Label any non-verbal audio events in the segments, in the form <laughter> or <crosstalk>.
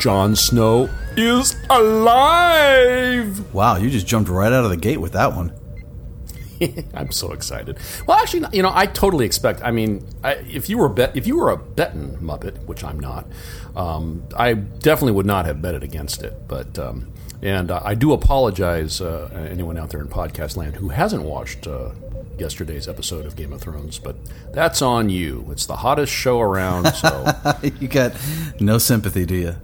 Jon Snow is alive! Wow, you just jumped right out of the gate with that one. <laughs> I'm so excited. Well, actually, you know, I totally expect. I mean, I, if you were a bet, if you were a betting muppet, which I'm not, um, I definitely would not have betted against it. But um, and uh, I do apologize, uh, anyone out there in podcast land who hasn't watched uh, yesterday's episode of Game of Thrones, but that's on you. It's the hottest show around, so <laughs> you got no sympathy, do you?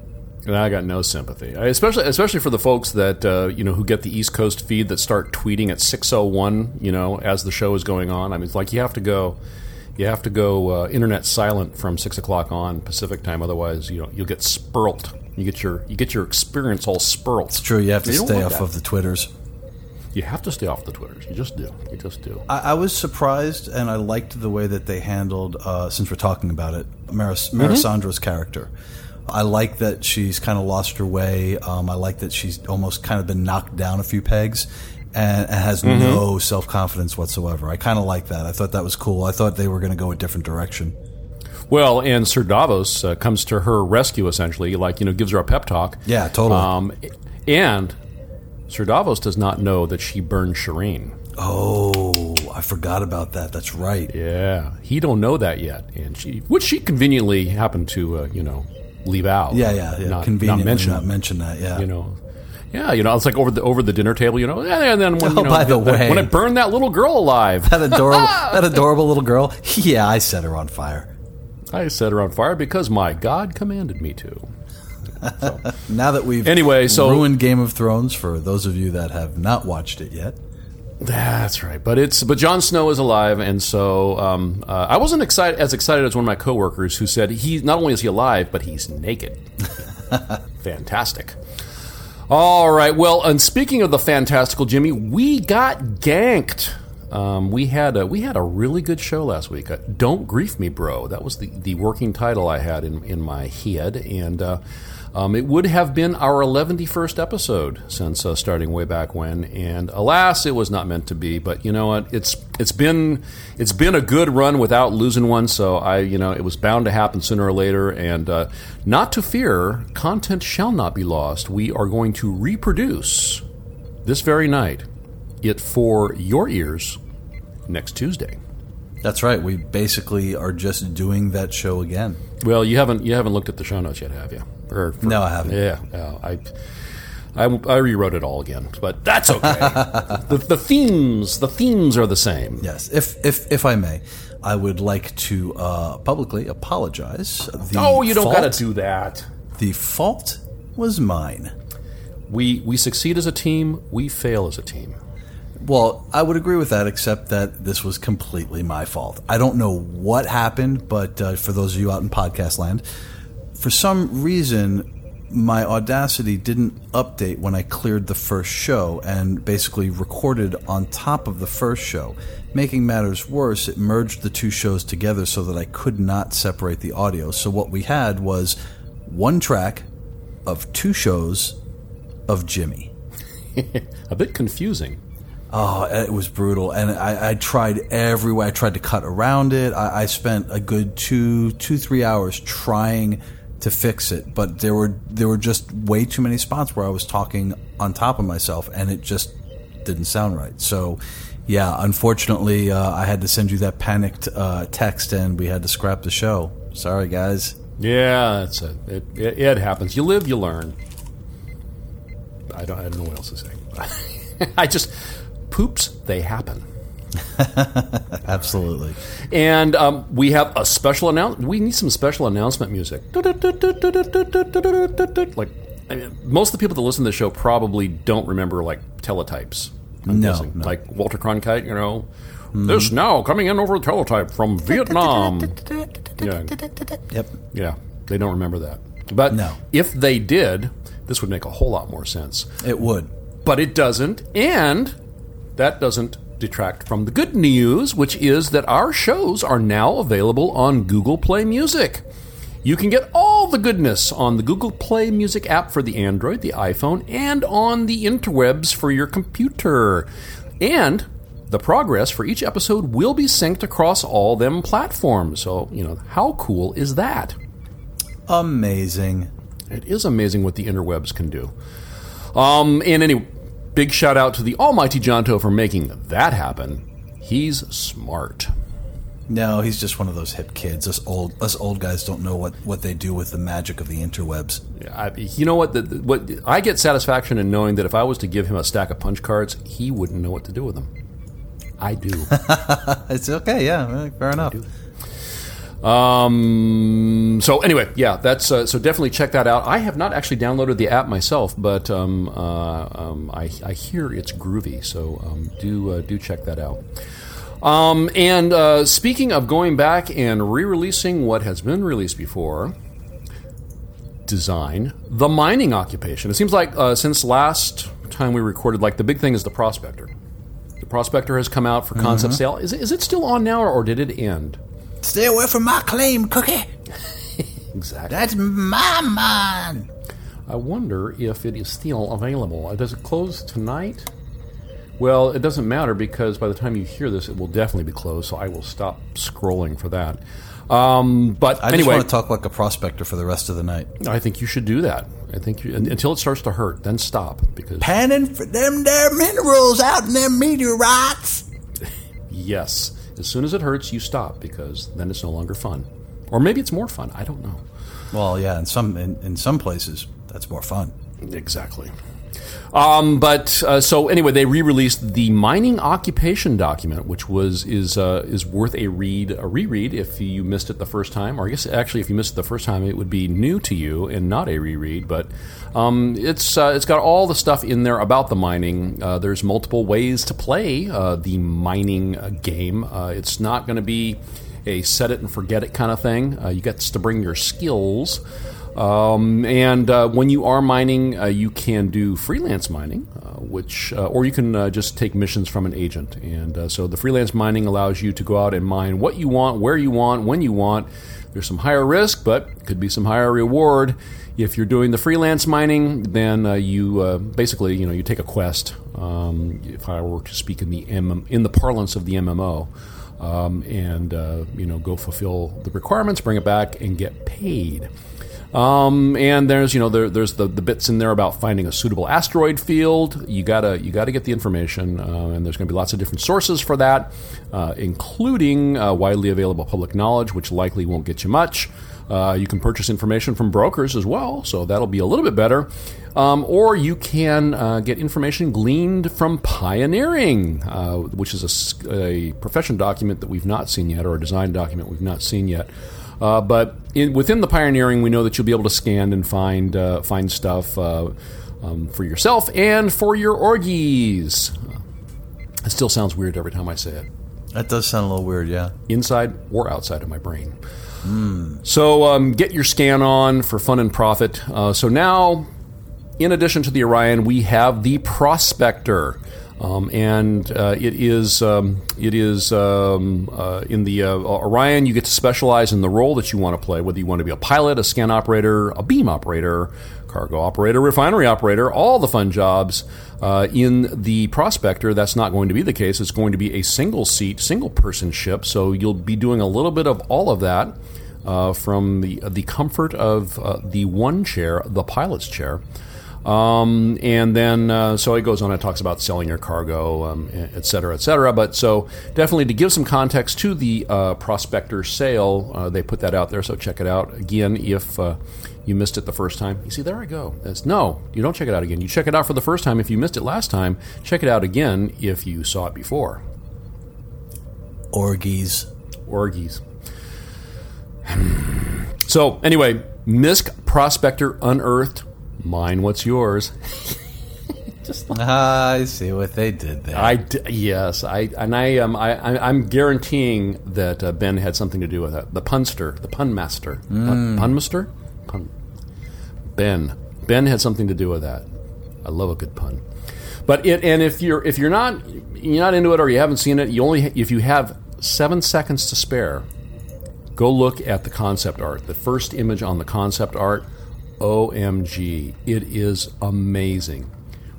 And I got no sympathy, I, especially especially for the folks that uh, you know who get the East Coast feed that start tweeting at six oh one, you know, as the show is going on. I mean, it's like you have to go, you have to go uh, internet silent from six o'clock on Pacific time, otherwise you know you'll get spurled. You get your you get your experience all spurled. It's true. You have to don't stay off that. of the Twitters. You have to stay off the Twitters. You just do. You just do. I, I was surprised, and I liked the way that they handled. Uh, since we're talking about it, Maris, Melisandre's character. I like that she's kind of lost her way. Um, I like that she's almost kind of been knocked down a few pegs. And, and has no self confidence whatsoever. I kind of like that. I thought that was cool. I thought they were going to go a different direction. Well, and Sir Davos uh, comes to her rescue essentially, like you know, gives her a pep talk. Yeah, totally. Um, and Sir Davos does not know that she burned Shireen. Oh, I forgot about that. That's right. Yeah, he don't know that yet, and she, which she conveniently happened to, uh, you know, leave out. Yeah, yeah, yeah. Not, Conveniently not mention, not mention that. Yeah. You know, yeah, you know, it's like over the over the dinner table, you know, and then when, Oh, you know, by the way. when I burned that little girl alive, that adorable, <laughs> that adorable little girl. Yeah, I set her on fire. I set her on fire because my God commanded me to. <laughs> Now that we've Anyway, so- ruined Game of Thrones for those of you that have not watched it yet. That's right, but it's but Jon Snow is alive, and so um, uh, I wasn't excited as excited as one of my coworkers who said he not only is he alive, but he's naked. <laughs> Fantastic. All right, well, and speaking of the fantastical, Jimmy, we got ganked. Um, we had a we had a really good show last week. Uh, Don't grief me, bro. That was the, the working title I had in in my head, and uh, um, it would have been our 111st episode since uh, starting way back when. And alas, it was not meant to be. But you know what? It's it's been it's been a good run without losing one. So I you know it was bound to happen sooner or later. And uh, not to fear, content shall not be lost. We are going to reproduce this very night it for your ears next Tuesday. That's right. We basically are just doing that show again. Well, you haven't you haven't looked at the show notes yet, have you? Or for- No, I haven't. Yeah, no, I, I I rewrote it all again, but that's okay. <laughs> the, the themes the themes are the same. Yes, if if if I may, I would like to uh, publicly apologize. The oh, you don't got to do that. The fault was mine. We we succeed as a team. We fail as a team. Well, I would agree with that, except that this was completely my fault. I don't know what happened, but uh, for those of you out in podcast land, for some reason, my Audacity didn't update when I cleared the first show and basically recorded on top of the first show. Making matters worse, it merged the two shows together so that I could not separate the audio. So what we had was one track of two shows of Jimmy. <laughs> A bit confusing. Oh, it was brutal, and I, I tried every way. I tried to cut around it. I, I spent a good two, two, three hours trying to fix it, but there were there were just way too many spots where I was talking on top of myself, and it just didn't sound right. So, yeah, unfortunately, uh, I had to send you that panicked uh, text, and we had to scrap the show. Sorry, guys. Yeah, that's it. It, it. it happens. You live, you learn. I don't. I don't know what else to say. <laughs> I just poops. They happen. <laughs> Absolutely. And um, we have a special announcement. We need some special announcement music. Like I mean, most of the people that listen to the show probably don't remember like teletypes. I'm No, guessing. no. like Walter Cronkite. You know, this now coming in over the teletype from Vietnam. Yeah, <laughs> Yep. yeah, they don't remember that. But No. if they did, this would make a whole lot more sense It would. but it doesn't. And that doesn't detract from the good news, which is that our shows are now available on Google Play Music. You can get all the goodness on the Google Play Music app for the Android, the iPhone, and on the interwebs for your computer. And the progress for each episode will be synced across all them platforms. So, you know, how cool is that? Amazing. It is amazing what the interwebs can do. Um, and any big shout out to the almighty Jonto for making that happen. He's smart. No, he's just one of those hip kids. Us old us old guys don't know what, what they do with the magic of the interwebs. I, you know what? The, what I get satisfaction in knowing that if I was to give him a stack of punch cards, he wouldn't know what to do with them. I do. <laughs> It's okay, yeah, fair enough. Um, so anyway, yeah, that's uh, so definitely check that out. I have not actually downloaded the app myself, but um, uh, um, I, I hear it's groovy. So um, do uh, do check that out. Um, and uh, speaking of going back and re-releasing what has been released before, design the mining occupation. It seems like uh, since last time we recorded, like the big thing is the prospector. The prospector has come out for concept sale. Is it, is it still on now, or, or did it end? Stay away from my claim, Cookie. Exactly. That's my mine. I wonder if it is still available. Does it close tonight? Well, it doesn't matter because by the time you hear this, it will definitely be closed. So I will stop scrolling for that. Um, but I just anyway, want to talk like a prospector for the rest of the night. I think you should do that. I think you, until it starts to hurt, then stop because Panning for them there minerals out in them meteorites. <laughs> yes, as soon as it hurts, you stop because then it's no longer fun, or maybe it's more fun. I don't know. Well, yeah, in some in, in some places that's more fun. Exactly. Um, but uh, so anyway, they re-released the mining occupation document, which was is uh, is worth a read, a reread if you missed it the first time, or I guess actually if you missed it the first time, it would be new to you and not a reread. But um, it's uh, it's got all the stuff in there about the mining. Uh, there's multiple ways to play uh, the mining game. Uh, it's not going to be a set it and forget it kind of thing. You get to bring your skills. Um, and uh, when you are mining, uh, you can do freelance mining, uh, which, uh, or you can uh, just take missions from an agent. And so the freelance mining allows you to go out and mine what you want, where you want, when you want. There's some higher risk, but could be some higher reward. If you're doing the freelance mining, then you basically, you know, you take a quest. Um, if I were to speak in the M- in the parlance of the MMO, um, and uh, you know, go fulfill the requirements, bring it back, and get paid. Um, and there's you know there, there's the, the bits in there about finding a suitable asteroid field. You gotta you gotta get the information, uh, and there's going to be lots of different sources for that, uh, including uh, widely available public knowledge, which likely won't get you much. Uh, you can purchase information from brokers as well, so that'll be a little bit better. Um, or you can uh, get information gleaned from pioneering, uh, which is a profession document that we've not seen yet, or a design document we've not seen yet. Uh, but in, within the pioneering, we know that you'll be able to scan and find uh, find stuff uh, um, for yourself and for your orgies. It still sounds weird every time I say it That does sound a little weird, yeah. inside or outside of my brain. So um, get your scan on for fun and profit. Uh, so now, in addition to the Orion, we have the Prospector. Um, and uh, it is um, it is um, uh, in the uh, Orion. You get to specialize in the role that you want to play, whether you want to be a pilot, a scan operator, a beam operator, cargo operator, refinery operator, all the fun jobs. Uh, in the Prospector, that's not going to be the case. It's going to be a single seat, single person ship. So you'll be doing a little bit of all of that uh, from the the comfort of uh, the one chair, the pilot's chair. Um, and then, uh, so it goes on and talks about selling your cargo, um, et cetera, et cetera. But so definitely to give some context to the uh, prospector sale, uh, they put that out there. So check it out again if uh, you missed it the first time. You see, there I go. No, you don't check it out again. You check it out for the first time if you missed it last time. Check it out again if you saw it before. Orgies. Orgies. so anyway, MISC Prospector unearthed Mine, what's yours? <laughs> Just like, ah, I see what they did there. I d- yes, I and I um I, I am guaranteeing that uh, Ben had something to do with it. The punster, the pun master, mm. pun master, pun. Ben, Ben had something to do with that. I love a good pun. But it and if you're if you're not you're not into it or you haven't seen it, you only if you have seven seconds to spare, go look at the concept art. The first image on the concept art OMG, it is amazing.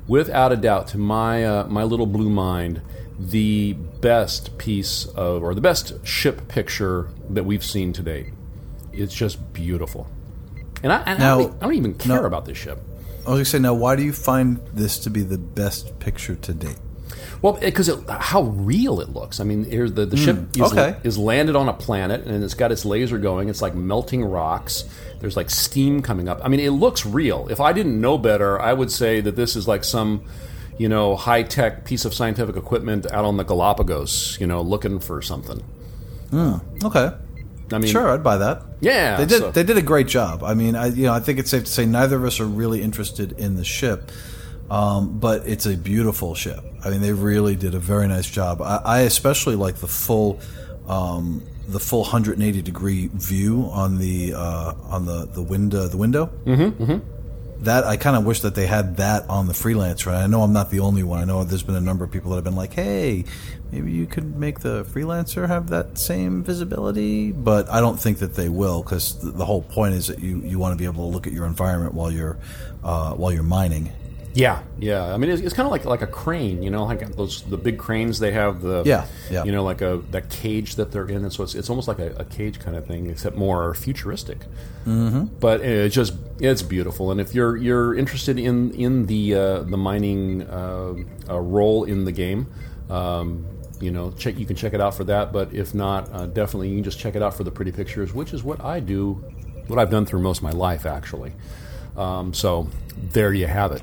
Without a doubt, to my uh, my little blue mind, the best piece of or the best ship picture that we've seen to date. It's just beautiful, and I, and now, I, don't, I don't, even care about this ship. I was going to say, now, why do you find this to be the best picture to date? Well, because how real it looks. I mean, here the, the mm, ship is, okay. is landed on a planet and it's got its laser going. It's like melting rocks. There's like steam coming up. I mean, it looks real. If I didn't know better, I would say that this is like some, you know, high tech piece of scientific equipment out on the Galapagos, you know, looking for something. Mm, okay. I mean, sure, I'd buy that. Yeah, they did. So. They did a great job. I mean, I you know, I think it's safe to say neither of us are really interested in the ship. Um, but it's a beautiful ship. I mean, they really did a very nice job. I, I especially like the full, um, the full 180 degree view on the uh, on the the window. The window. Mm-hmm, mm-hmm. That I kind of wish that they had that on the freelancer. I know I'm not the only one. I know there's been a number of people that have been like, "Hey, maybe you could make the freelancer have that same visibility." But I don't think that they will because the, the whole point is that you you want to be able to look at your environment while you're uh, while you're mining. Yeah, yeah. I mean, it's, it's kind of like like a crane, you know, like those the big cranes. They have the yeah, yeah. You know, like a that cage that they're in, and so it's, it's almost like a, a cage kind of thing, except more futuristic. Mm-hmm. But it's just it's beautiful, and if you're you're interested in in the uh, the mining uh, uh, role in the game. Um, you know, check you can check it out for that. But if not, uh, definitely you can just check it out for the pretty pictures, which is what I do, what I've done through most of my life, actually. Um, so there you have it.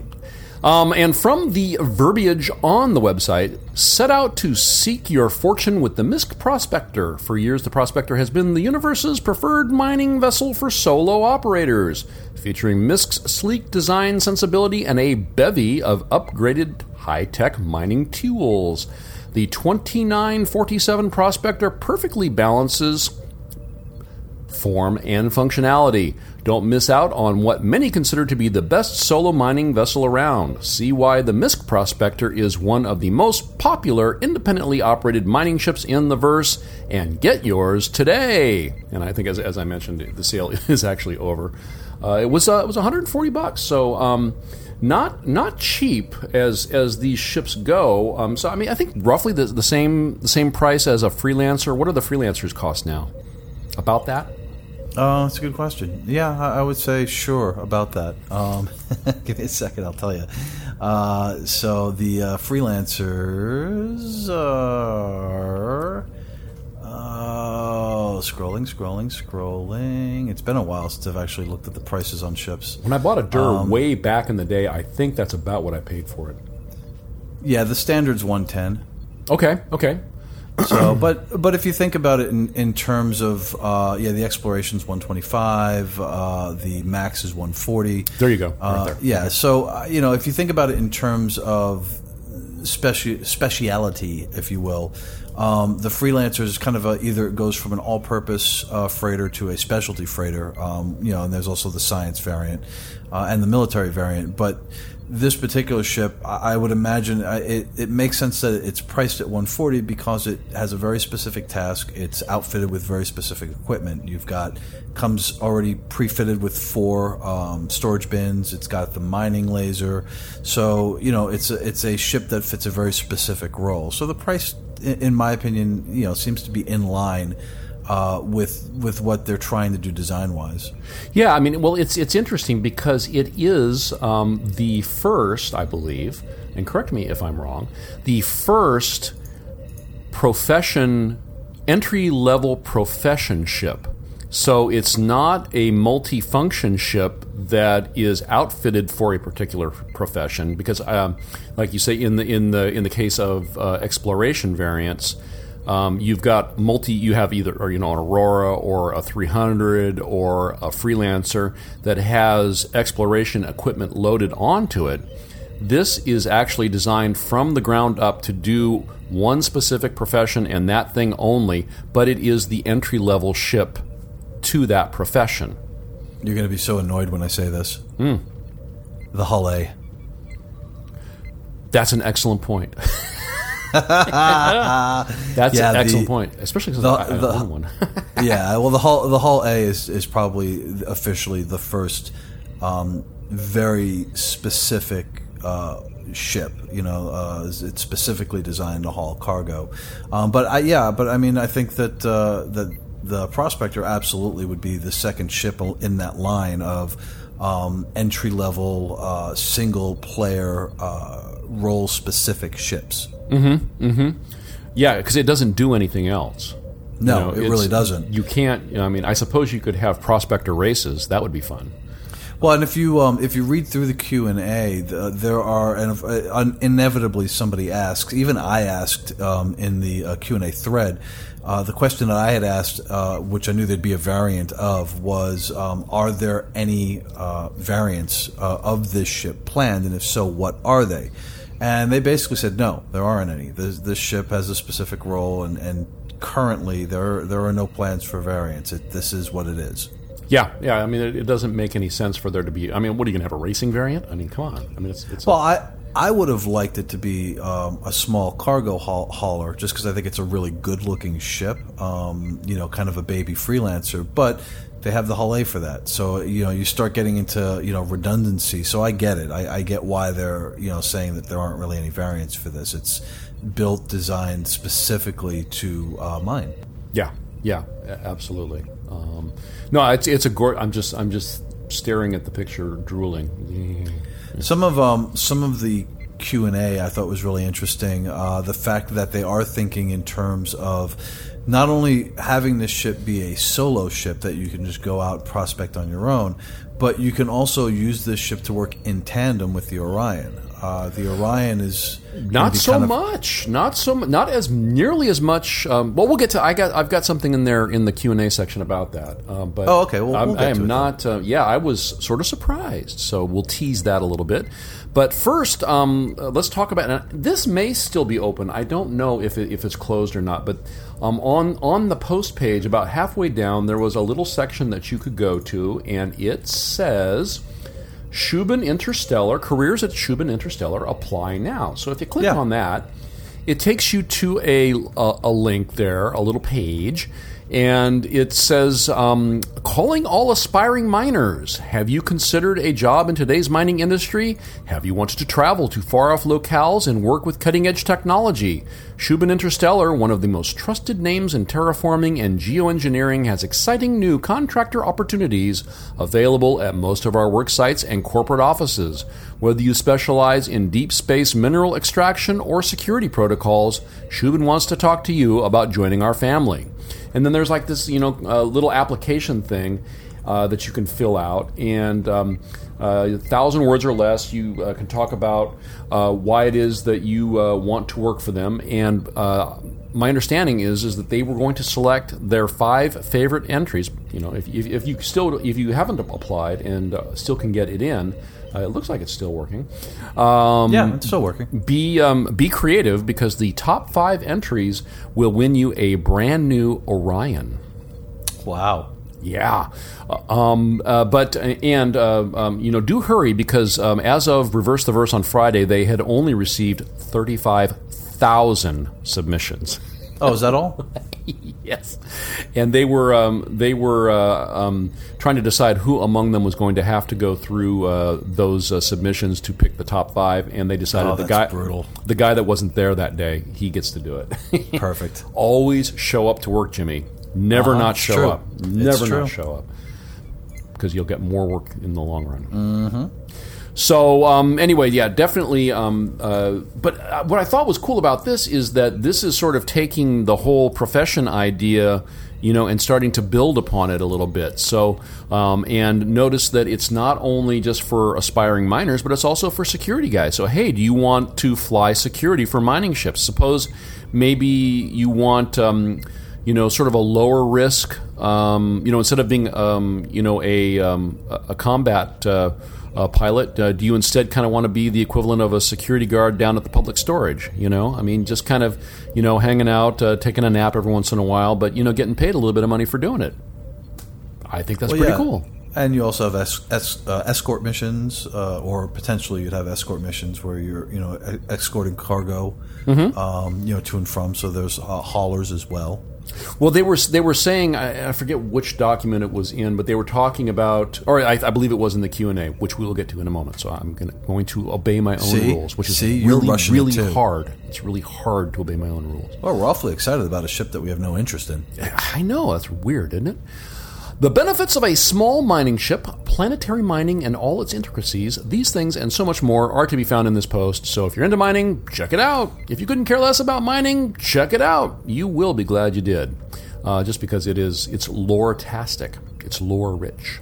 Um, and from the verbiage on the website, set out to seek your fortune with the MISC Prospector. For years, the Prospector has been the universe's preferred mining vessel for solo operators, featuring MISC's sleek design sensibility and a bevy of upgraded high tech mining tools. The 2947 Prospector perfectly balances form and functionality. Don't miss out on what many consider to be the best solo mining vessel around. See why the MISC Prospector is one of the most popular independently operated mining ships in the verse, and get yours today. And I think, as, as I mentioned, the sale <laughs> is actually over. Uh, it was uh, it was 140 bucks, so um, not not cheap as as these ships go. Um, so I mean, I think roughly the, the same the same price as a freelancer. What are the freelancers cost now? About that. Oh, that's a good question. Yeah, I, I would say sure about that. Um, <laughs> give me a second, I'll tell you. Uh, so the uh, freelancers are. Oh, scrolling, scrolling, scrolling. It's been a while since I've actually looked at the prices on ships. When I bought a Dur um, way back in the day, I think that's about what I paid for it. Yeah, the standard's 110. Okay, okay. So, but but if you think about it in, in terms of uh, yeah, the exploration's 125, uh, the max is 140. There you go. Right uh, there. Yeah. So uh, you know, if you think about it in terms of speci- speciality, if you will, um, the freelancer is kind of a, either it goes from an all-purpose uh, freighter to a specialty freighter. Um, you know, and there's also the science variant uh, and the military variant, but this particular ship, I would imagine it, it makes sense that it's priced at 140 because it has a very specific task. It's outfitted with very specific equipment. You've got comes already pre-fitted with four um, storage bins. It's got the mining laser, so you know it's a, it's a ship that fits a very specific role. So the price, in my opinion, you know, seems to be in line uh, with with what they're trying to do design wise. Yeah, I mean, well, it's it's interesting because it is um, the first, I believe, and correct me if I'm wrong, the first profession entry level profession ship. So it's not a multi-function ship that is outfitted for a particular profession because, um, like you say, in the in the in the case of uh, exploration variants, um, you've got multi. You have either or you know an Aurora or a 300 or a Freelancer that has exploration equipment loaded onto it. This is actually designed from the ground up to do one specific profession and that thing only, but it is the entry level ship to that profession. You're going to be so annoyed when I say this. Mm. The Hull A. That's an excellent point. <laughs> <laughs> That's yeah, an excellent the, point, especially because the, own one. <laughs> yeah, well, the Hull the Hull A is is probably officially the first um, very specific uh, ship. You know, uh, it's specifically designed to haul cargo. Um, but I, yeah, but I mean, I think that uh, that the Prospector absolutely would be the second ship in that line of um, entry level uh, single player uh, role specific ships. Mm-hmm. Mm-hmm. Yeah, because it doesn't do anything else. No, you know, it really doesn't. You can't. You know, I mean, I suppose you could have prospector races. That would be fun. Well, and if you um, if you read through the Q and A, the, there are and uh, inevitably somebody asks. Even I asked um, in the uh, Q and A thread. Uh, the question that I had asked, uh, which I knew there'd be a variant of, was um, Are there any uh, variants uh, of this ship planned? And if so, what are they? And they basically said, No, there aren't any. This, this ship has a specific role, and, and currently there, there are no plans for variants. It, this is what it is. Yeah, yeah. I mean, it, it, doesn't make any sense for there to be. I mean, what are you going to have a racing variant? I mean, come on. I mean, it's, it's well, I I would have liked it to be um, a small cargo haul- hauler, just because I think it's a really good looking ship. Um, you know, kind of a baby freelancer, but they have the Hull A for that. So you know, you start getting into you know redundancy. So I get it. I, I get why they're you know saying that there aren't really any variants for this. It's built, designed specifically to uh, mine. Yeah, yeah, absolutely. Um, no, it's it's a gore. I'm just I'm just staring at the picture, drooling. Some of um some of the Q and A I thought was really interesting. Uh, the fact that they are thinking in terms of not only having this ship be a solo ship that you can just go out prospect on your own, but you can also use this ship to work in tandem with the Orion. Uh, the Orion is not so of, much, not so, not as nearly as much. Um, well, we'll get to. I got, I've got something in there in the Q and A section about that. Uh, but oh, okay. Well, we'll I am not. Uh, yeah, I was sort of surprised. So we'll tease that a little bit. But first, um, uh, let's talk about. this may still be open. I don't know if it, if it's closed or not. But um, on on the post page, about halfway down, there was a little section that you could go to, and it says Shubin Interstellar, careers at Shubin Interstellar apply now. So if you click yeah. on that, it takes you to a, a, a, link there, a little page, and it says, um, Calling all aspiring miners. Have you considered a job in today's mining industry? Have you wanted to travel to far off locales and work with cutting edge technology? Shubin Interstellar, one of the most trusted names in terraforming and geoengineering, has exciting new contractor opportunities available at most of our work sites and corporate offices. Whether you specialize in deep space mineral extraction or security protocols, Shubin wants to talk to you about joining our family. And then there's like this, you know, uh, little application thing uh, that you can fill out, and um, uh, a thousand words or less. You uh, can talk about uh, why it is that you uh, want to work for them, and my understanding is is that they were going to select their five favorite entries. You know, if, if, if you still if you haven't applied and still can get it in. Uh, it looks like it's still working. Um, yeah, it's still working. Be um, be creative because the top five entries will win you a brand new Orion. Wow. Yeah, uh, um, uh, but and uh, um, you know do hurry because um, as of reverse the verse on Friday they had only received thirty five thousand submissions. Oh, is that all? <laughs> <laughs> yes, and they were um, they were uh, um, trying to decide who among them was going to have to go through uh, those uh, submissions to pick the top five, and they decided oh, the guy brutal. the guy that wasn't there that day he gets to do it. <laughs> Perfect. Always show up to work, Jimmy. Never Uh-huh, not show up. Never not show up because you'll get more work in the long run. Mm-hmm. So um, anyway, yeah, definitely. Um, uh, but uh, what I thought was cool about this is that this is sort of taking the whole profession idea, you know, and starting to build upon it a little bit. So um, and notice that it's not only just for aspiring miners, but it's also for security guys. So hey, do you want to fly security for mining ships? Suppose maybe you want. Um, you know, sort of a lower risk. Um, you know, instead of being, um, you know, a um, a combat uh, uh, pilot, uh, do you instead kind of want to be the equivalent of a security guard down at the public storage? You know, I mean, just kind of, you know, hanging out, uh, taking a nap every once in a while, but you know, getting paid a little bit of money for doing it. I think that's Well, pretty yeah. cool. And you also have es- es- uh, escort missions, uh, or potentially you'd have escort missions where you're, you know, e- escorting cargo, Mm-hmm. um, you know, to and from. So there's uh, haulers as well. Well, they were they were saying I, I forget which document it was in, but they were talking about, or I, I believe it was in the Q and A, which we will get to in a moment. So I'm gonna, going to obey my own See? rules, which is See? Really really hard. It's really hard to obey my own rules. Well, we're awfully excited about a ship that we have no interest in. I know that's weird, isn't it? The benefits of a small mining ship, planetary mining, and all its intricacies, these things and so much more are to be found in this post. So if you're into mining, check it out. If you couldn't care less about mining, check it out. You will be glad you did, uh, just because it is it's lore-tastic, it's lore-rich.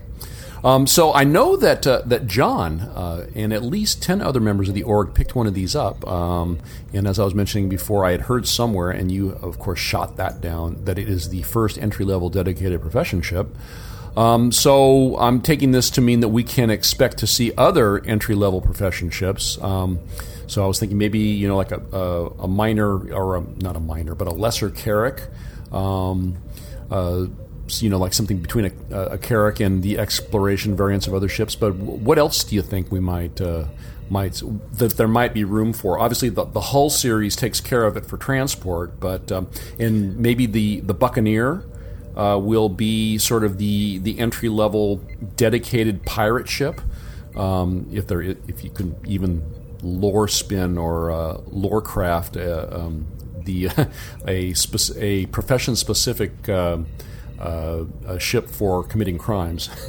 Um, so I know that uh, that John uh, and at least ten other members of the org picked one of these up. Um, and as I was mentioning before, I had heard somewhere, and you of course shot that down, that it is the first entry level dedicated profession ship. Um, so I'm taking this to mean that we can expect to see other entry level profession ships. Um, so I was thinking maybe you know like a, a, a minor or a, not a minor but a lesser Carrack. Um, uh, you know, like something between a, a Carrack and the exploration variants of other ships. But what else do you think we might uh, might that there might be room for? Obviously, the, the Hull series takes care of it for transport, but um, and maybe the the Buccaneer. Uh, will be sort of the, the entry level dedicated pirate ship, um, if there if you can even lore spin or uh, lore craft uh, um, the <laughs> a a profession specific uh, uh, a ship for committing crimes. <laughs>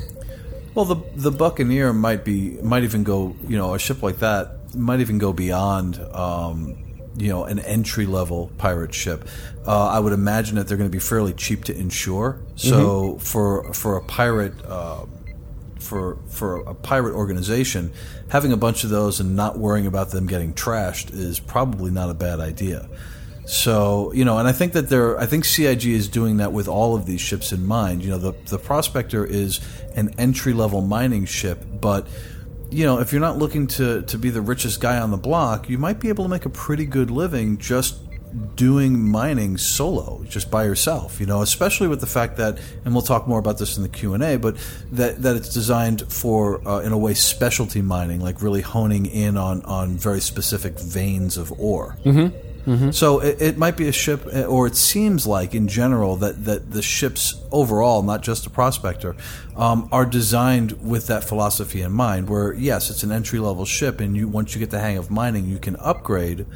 Well, the the Buccaneer might be might even go. You know, a ship like that might even go beyond. Um, you know, an entry level pirate ship. Uh, I would imagine that they're going to be fairly cheap to insure. So for for a pirate. Uh, for for a pirate organization, having a bunch of those and not worrying about them getting trashed is probably not a bad idea. So you know, and I think that they're I think CIG is doing that with all of these ships in mind. You know, the the Prospector is an entry level mining ship, but you know, if you're not looking to to be the richest guy on the block, you might be able to make a pretty good living just doing mining solo just by yourself you know especially with the fact that and we'll talk more about this in the q&a but that, that it's designed for uh, in a way specialty mining like really honing in on on very specific veins of ore mm-hmm. So it, it might be a ship or it seems like in general that, that the ships overall not just a prospector um, are designed with that philosophy in mind where yes it's an entry level ship and you once you get the hang of mining you can upgrade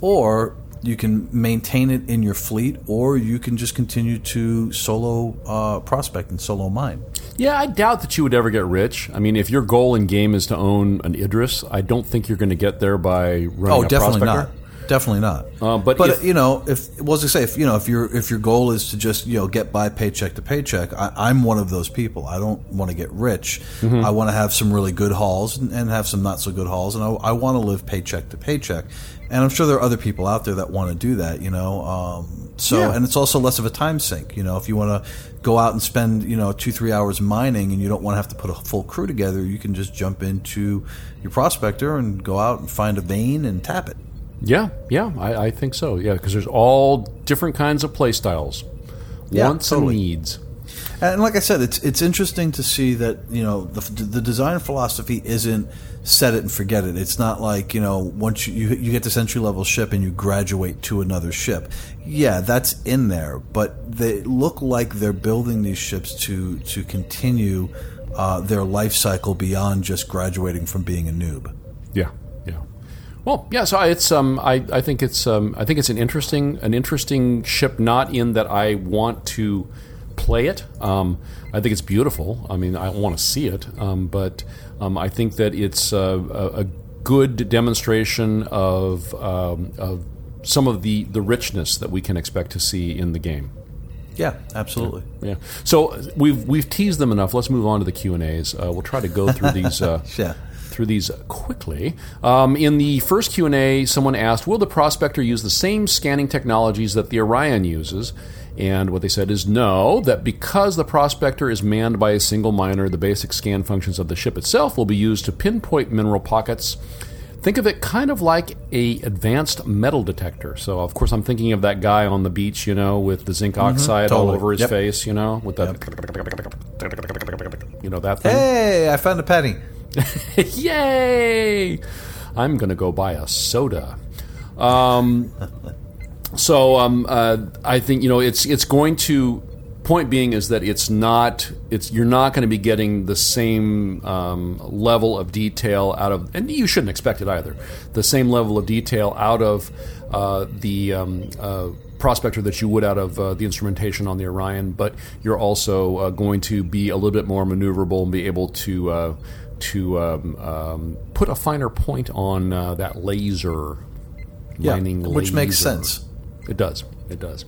or you can maintain it in your fleet, or you can just continue to solo uh, prospect and solo mine. Yeah, I doubt that you would ever get rich. I mean, if your goal in game is to own an Idris, I don't think you're going to get there by running Oh, definitely prospector. not. Definitely not. Uh, but but if- you know, if what was I say? If you know, if your if your goal is to just you know get by paycheck to paycheck, I, I'm one of those people. I don't want to get rich. Mm-hmm. I want to have some really good hauls and, and have some not so good hauls, and I, I want to live paycheck to paycheck. And I'm sure there are other people out there that want to do that. You know, um, so Yeah. and it's also less of a time sink. You know, if you want to go out and spend you know two three hours mining and you don't want to have to put a full crew together, you can just jump into your prospector and go out and find a vein and tap it. Yeah, yeah, I, I think so. Yeah, because there's all different kinds of play styles, Yeah, wants totally. and needs. And like I said, it's it's interesting to see that you know the the design philosophy isn't set it and forget it. It's not like you know once you you, you get this entry level ship and you graduate to another ship. Yeah, that's in there, but they look like they're building these ships to to continue uh, their life cycle beyond just graduating from being a noob. Yeah, yeah. Well, yeah. So it's um, I, I think it's um, I think it's an interesting an interesting ship. Not in that I want to play it. Um, I think it's beautiful. I mean, I want to see it. Um, but um, I think that it's uh, a, a good demonstration of, um, of some of the, the richness that we can expect to see in the game. Yeah, absolutely. Yeah. So we've we've teased them enough. Let's move on to the Q and A's. Uh, we'll try to go through <laughs> these. Uh, Yeah. Through these quickly. Um, in the first Q and A, someone asked, "Will the prospector use the same scanning technologies that the Orion uses?" And what they said is no, that because the prospector is manned by a single miner, the basic scan functions of the ship itself will be used to pinpoint mineral pockets. Think of it kind of like a advanced metal detector. So, of course, I'm thinking of that guy on the beach, you know, with the zinc oxide all totally. over his Yep. face, you know, with that, you know, that thing. Hey, I found a penny. <laughs> Yay! I'm going to go buy a soda. Um, so um, uh, I think you know it's it's going to. Point being is that it's not it's you're not going to be getting the same um, level of detail out of and you shouldn't expect it either the same level of detail out of uh, the um, uh, prospector that you would out of uh, the instrumentation on the Orion, but you're also uh, going to be a little bit more maneuverable and be able to uh, to um, um, put a finer point on uh, that laser Yeah, mining which makes sense. It does. It does.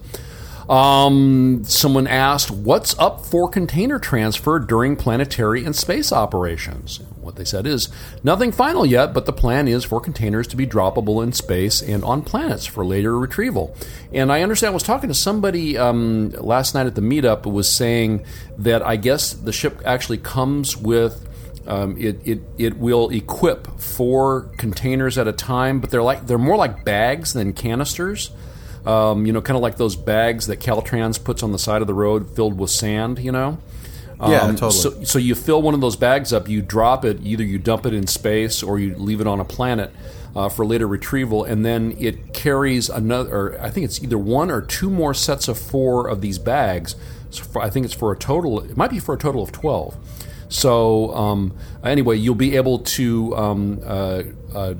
Um, someone asked, "What's up for container transfer during planetary and space operations?" What they said is, "Nothing final yet, but the plan is for containers to be droppable in space and on planets for later retrieval." And I understand. I was talking to somebody um, last night at the meetup was saying that I guess the ship actually comes with. Um, it, it it will equip four containers at a time, but they're like they're more like bags than canisters. Um, you know, kind of like those bags that Caltrans puts on the side of the road filled with sand. You know. Yeah, Um, totally. So, so you fill one of those bags up, you drop it, either you dump it in space or you leave it on a planet uh, for later retrieval, and then it carries another. Or I think it's either one or two more sets of four of these bags. So for, I think it's for a total. It might be for a total of twelve. So um, anyway, you'll be able to um, uh, uh,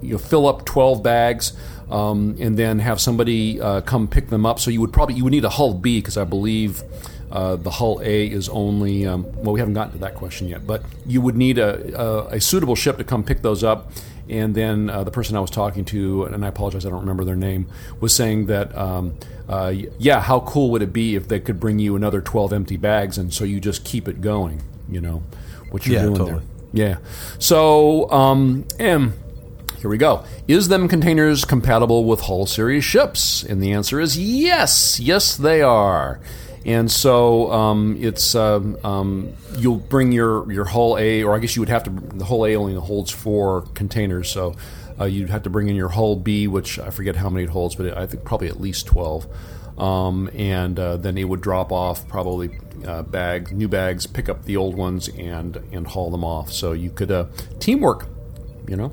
you fill up 12 bags um, and then have somebody uh, come pick them up. So you would probably you would need a hull B because I believe uh, the hull A is only um, well we haven't gotten to that question yet, but you would need a, a, a suitable ship to come pick those up. And then uh, the person I was talking to, and I apologize, I don't remember their name, was saying that, um, uh, yeah, how cool would it be if they could bring you another 12 empty bags and so you just keep it going, you know, what you're Yeah, doing totally. there. Yeah. So, um, M, here we go. Is them containers compatible with Hull series ships? And the answer is yes. Yes, they are. And so um, it's um, um, you'll bring your your Hull A, or I guess you would have to. The Hull A only holds four containers, so uh, you'd have to bring in your Hull B, which I forget how many it holds, but I think probably at least twelve. Um, and uh, then it would drop off probably uh, bag new bags, pick up the old ones, and and haul them off. So you could uh, teamwork, you know.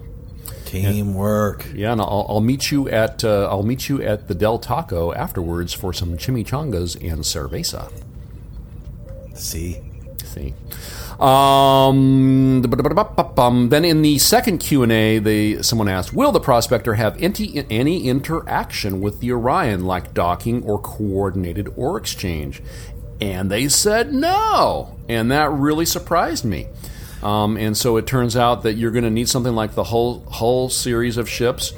Teamwork. Yeah, and I'll, I'll meet you at uh, I'll meet you at the Del Taco afterwards for some chimichangas and cerveza. See? See. Um, then in the second Q and A, they someone asked, "Will the prospector have any, any interaction with the Orion, like docking or coordinated ore exchange?" And they said no, and that really surprised me. Um, and so it turns out that you're going to need something like the whole Hull series of ships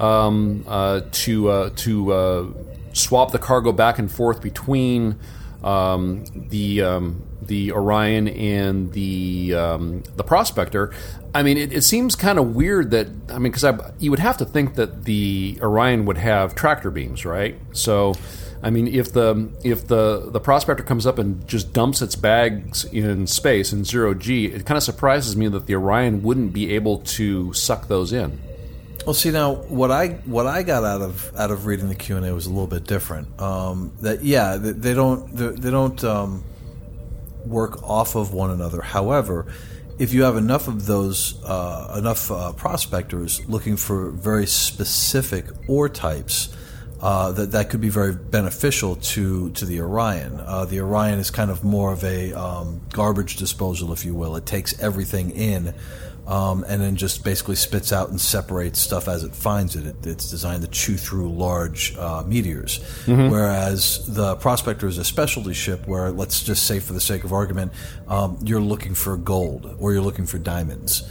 um, uh, to uh, to uh, swap the cargo back and forth between um, the um, the Orion and the um, the Prospector. I mean, it, it seems kind of weird that I mean, because you would have to think that the Orion would have tractor beams, right? So. I mean, if the if the the prospector comes up and just dumps its bags in space in zero g, it kind of surprises me that the Orion wouldn't be able to suck those in. Well, see now what I what I got out of out of reading the Q and A was a little bit different. Um, that yeah, they, they don't they, they don't um, work off of one another. However, if you have enough of those uh, enough uh, prospectors looking for very specific ore types, uh, that that could be very beneficial to to the Orion. Uh, the Orion is kind of more of a um, garbage disposal, if you will. It takes everything in. Um, and then just basically spits out and separates stuff as it finds it. it it's designed to chew through large uh, meteors. Mm-hmm. Whereas the Prospector is a specialty ship where, let's just say for the sake of argument, um, you're looking for gold or you're looking for diamonds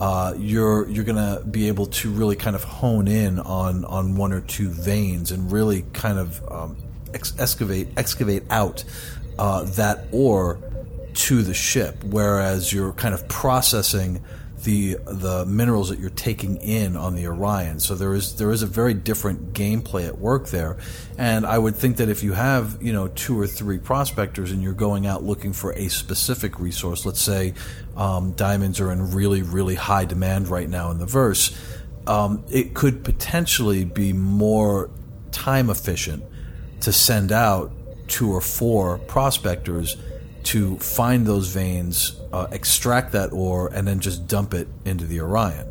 uh, you're you're gonna be able to really kind of hone in on on one or two veins and really kind of um, ex- excavate excavate out uh, that ore to the ship, whereas you're kind of processing the the minerals that you're taking in on the Orion. So there is there is a very different gameplay at work there, and I would think that if you have you know two or three prospectors and you're going out looking for a specific resource, let's say um, diamonds are in really really high demand right now in the verse, um, it could potentially be more time efficient to send out two or four prospectors to find those veins, uh, extract that ore, and then just dump it into the Orion,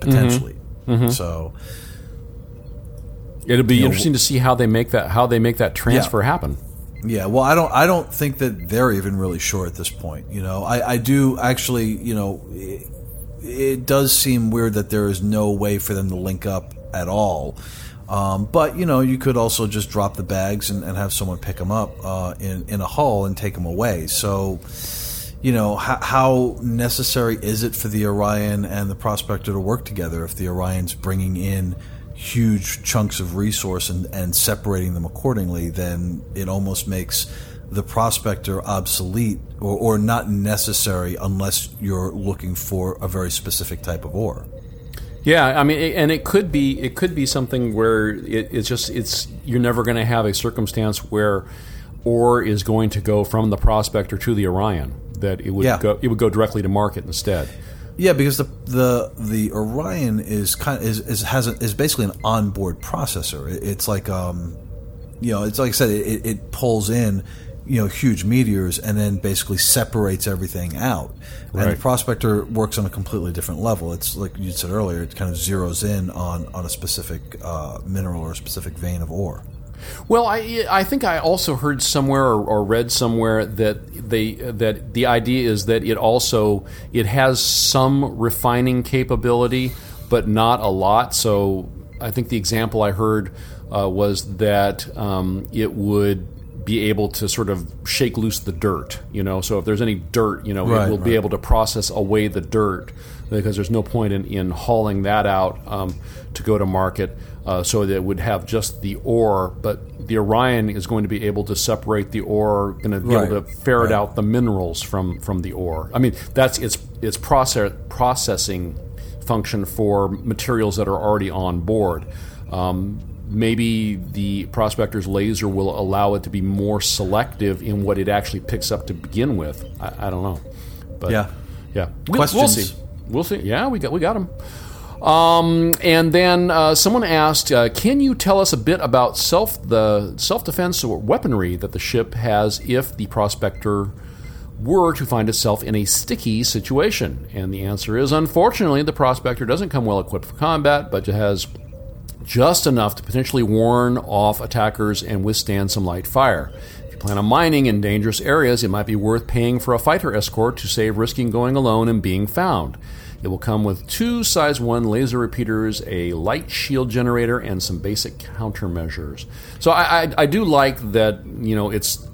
potentially. Mm-hmm. Mm-hmm. So it'll be interesting know, to see how they make that how they make that transfer yeah. happen. Yeah, well, I don't. I don't think that they're even really sure at this point. You know, I, I do actually. You know, it, it does seem weird that there is no way for them to link up at all. Um, but you know, you could also just drop the bags and, and have someone pick them up uh, in in a hull and take them away. So, you know, how, how, necessary is it for the Orion and the Prospector to work together if the Orion's bringing in huge chunks of resource and, and separating them accordingly? Then it almost makes the prospector obsolete or, or not necessary unless you're looking for a very specific type of ore. Yeah, I mean, and it could be it could be something where it, it's just it's you're never going to have a circumstance where ore is going to go from the prospector to the Orion that it would yeah. go it would go directly to market instead. Yeah, because the the the Orion is kind of, is, is has a, is basically an onboard processor. It, it's like um, you know, it's like I said, it, it pulls in you know huge meteors and then basically separates everything out. Right. And the prospector works on a completely different level. It's like you said earlier; it kind of zeroes in on on a specific uh, mineral or a specific vein of ore. Well, I I think I also heard somewhere or, or, read somewhere that they that the idea is that it also it has some refining capability, but not a lot. So I think the example I heard uh, was that um, it would be able to sort of shake loose the dirt, you know. So if there's any dirt, you know, right, it will right. be able to process away the dirt because there's no point in, in hauling that out um, to go to market. Uh, so that it would have just the ore, but the Orion is going to be able to separate the ore, going to be right. able to ferret out the minerals from from the ore. I mean, that's its its process processing function for materials that are already on board. Um, maybe the prospector's laser will allow it to be more selective in what it actually picks up to begin with. I, I don't know, but yeah, yeah, we'll, we'll, see. We'll see. Yeah, we got we got them. Um, and then uh, someone asked, uh, "Can you tell us a bit about self the self defense or weaponry that the ship has if the prospector?" were to find itself in a sticky situation? And the answer is unfortunately, the prospector doesn't come well equipped for combat, but has just enough to potentially warn off attackers and withstand some light fire. If you plan on mining in dangerous areas, it might be worth paying for a fighter escort to save risking going alone and being found. It will come with two size 1 laser repeaters, a light shield generator, and some basic countermeasures. So I, I, I do like that. You know, it's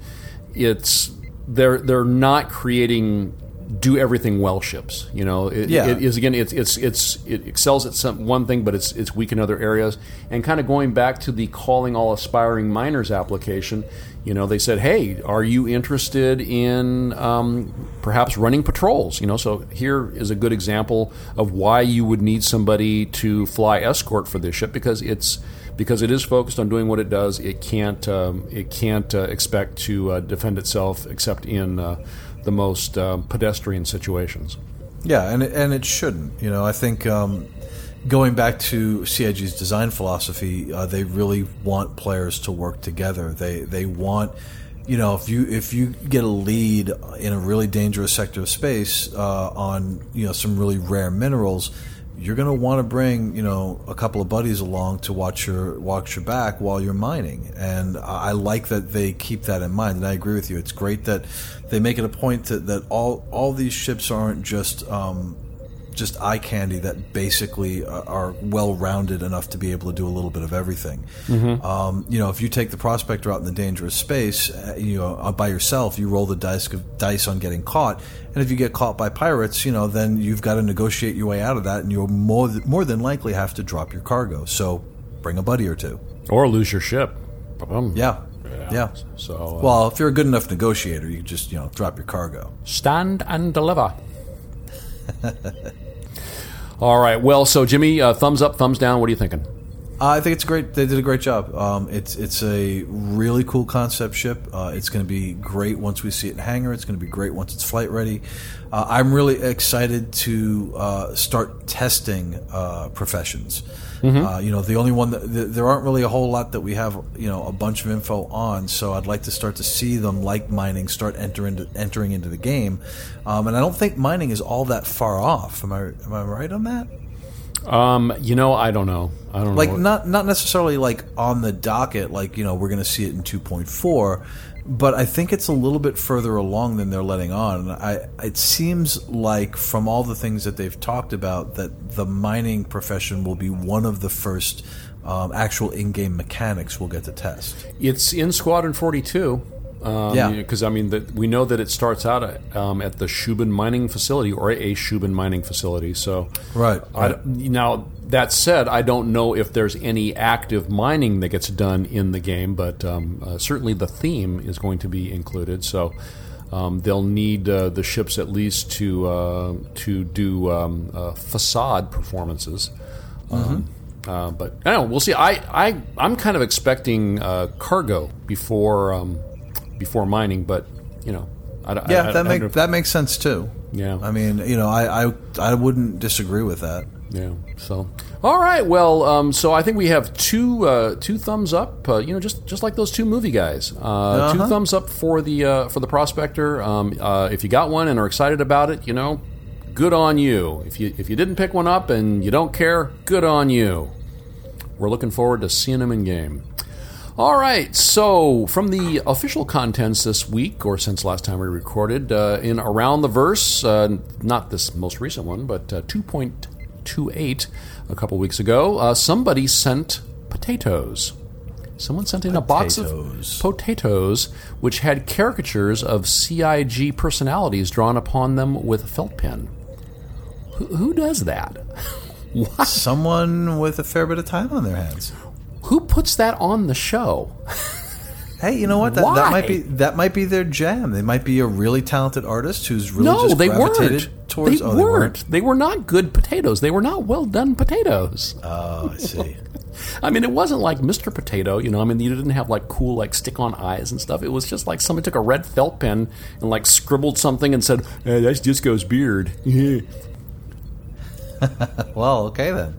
it's they're they're not creating do everything well ships. You know, it, yeah. it is again, it's it's it's it excels at some one thing, but it's it's weak in other areas. And kind of going back to the calling all aspiring miners application, you know, they said, hey, are you interested in um, perhaps running patrols? You know, so here is a good example of why you would need somebody to fly escort for this ship because it's because it is focused on doing what it does. It can't um, it can't uh, expect to uh, defend itself except in uh, the most uh, pedestrian situations. Yeah, and it, and it shouldn't. You know, I think um, going back to CIG's design philosophy, uh, they really want players to work together. They they want you know if you if you get a lead in a really dangerous sector of space uh, on you know some really rare minerals you're going to want to bring you know a couple of buddies along to watch your watch your back while you're mining, and I like that they keep that in mind. And I agree with you. It's great that they make it a point that, that all all these ships aren't just um, just eye candy that basically uh, are well rounded enough to be able to do a little bit of everything. Mm-hmm. Um, you know, if you take the prospector out in the dangerous space, uh, you know, uh, by yourself, you roll the dice dice on getting caught, and if you get caught by pirates, you know, then you've got to negotiate your way out of that, and you'll more more than likely have to drop your cargo. So, bring a buddy or two, or lose your ship. Ba-bum. Yeah. Yeah. Yeah. So, uh, Well, if you're a good enough negotiator, you just you know drop your cargo. stand and deliver. <laughs> All right. Well, so Jimmy, uh, thumbs up, thumbs down. What are you thinking? I think it's great. They did a great job. Um, it's it's a really cool concept ship. Uh, it's going to be great once we see it in hangar. It's going to be great once it's flight ready. Uh, I'm really excited to uh, start testing uh, professions. Uh, you know, the only one that th- there aren't really a whole lot that we have. You know, a bunch of info on. So I'd like to start to see them, like mining, start entering entering into the game. Um, and I don't think mining is all that far off. Am I am I right on that? Um, you know, I don't know. I don't like know. not not necessarily like on the docket like you know we're going to see it in 2.4 but i think it's a little bit further along than they're letting on i it seems like from all the things that they've talked about that the mining profession will be one of the first um, actual in-game mechanics we'll get to test It's in Squadron 42. Um, Yeah. Because, I mean, that we know that it starts out at, um, at the Shubin mining facility or a Shubin mining facility. So, Right, I right. now, that said, I don't know if there's any active mining that gets done in the game, but um, uh, certainly the theme is going to be included. So, um, they'll need uh, the ships at least to uh, to do um, uh, facade performances. Um, uh, but I don't know. We'll see. I, I I'm kind of expecting uh, cargo before um, before mining, but you know, I, I- yeah I- that I don't make if- that makes sense too Yeah. i mean you know i i, I wouldn't disagree with that Yeah. So, all right. Well, um, so I think we have two uh, two thumbs up. Uh, you know, just just like those two movie guys. Uh, Two Uh-huh. thumbs up for the uh, for the prospector. Um, uh, if you got one and are excited about it, you know, good on you. If you if you didn't pick one up and you don't care, good on you. We're looking forward to seeing them in game. All right, so from the official contents this week, or since last time we recorded, uh, in Around the Verse, uh, not this most recent one, but uh, 2.28 a couple weeks ago, uh, somebody sent potatoes. Someone sent in a box of Potatoes. potatoes which had caricatures of CIG personalities drawn upon them with a felt pen. Who, who does that? <laughs> someone with a fair bit of time on their hands Who puts that on the show? Hey, you know what? That, that might be that might be their jam. They might be a really talented artist who's really no, just they gravitated oh, weren't. towards. they, oh, weren't. They were not good potatoes. They were not well done potatoes. Oh, I see. <laughs> I mean, it wasn't like Mr. Potato, you know. I mean, you didn't have like cool like stick-on eyes and stuff. It was just like somebody took a red felt pen and like scribbled something and said, hey, "That's Disco's beard." <laughs> well, okay then.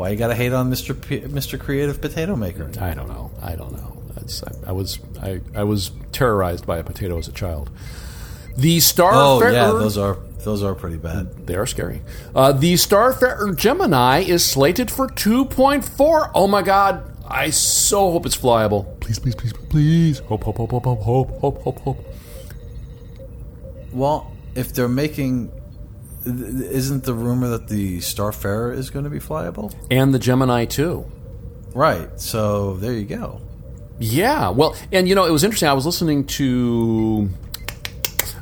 Why you gotta hate on Mister P- Mister Creative Potato Maker? I don't know. I don't know. I, I, was I, I was terrorized by a potato as a child. The star. Oh Fer- yeah, those are those are pretty bad. They are scary. Uh, the Starfarer Gemini is slated for 2.4. Oh my god. I so hope it's flyable. Please, please, please, please. Hope, hope, hope, hope, hope, hope, hope, hope. Well, if they're making isn't the rumor that the Starfarer is going to be flyable? And the Gemini too. Right. So there you go. Yeah. Well, and you know, it was interesting. I was listening to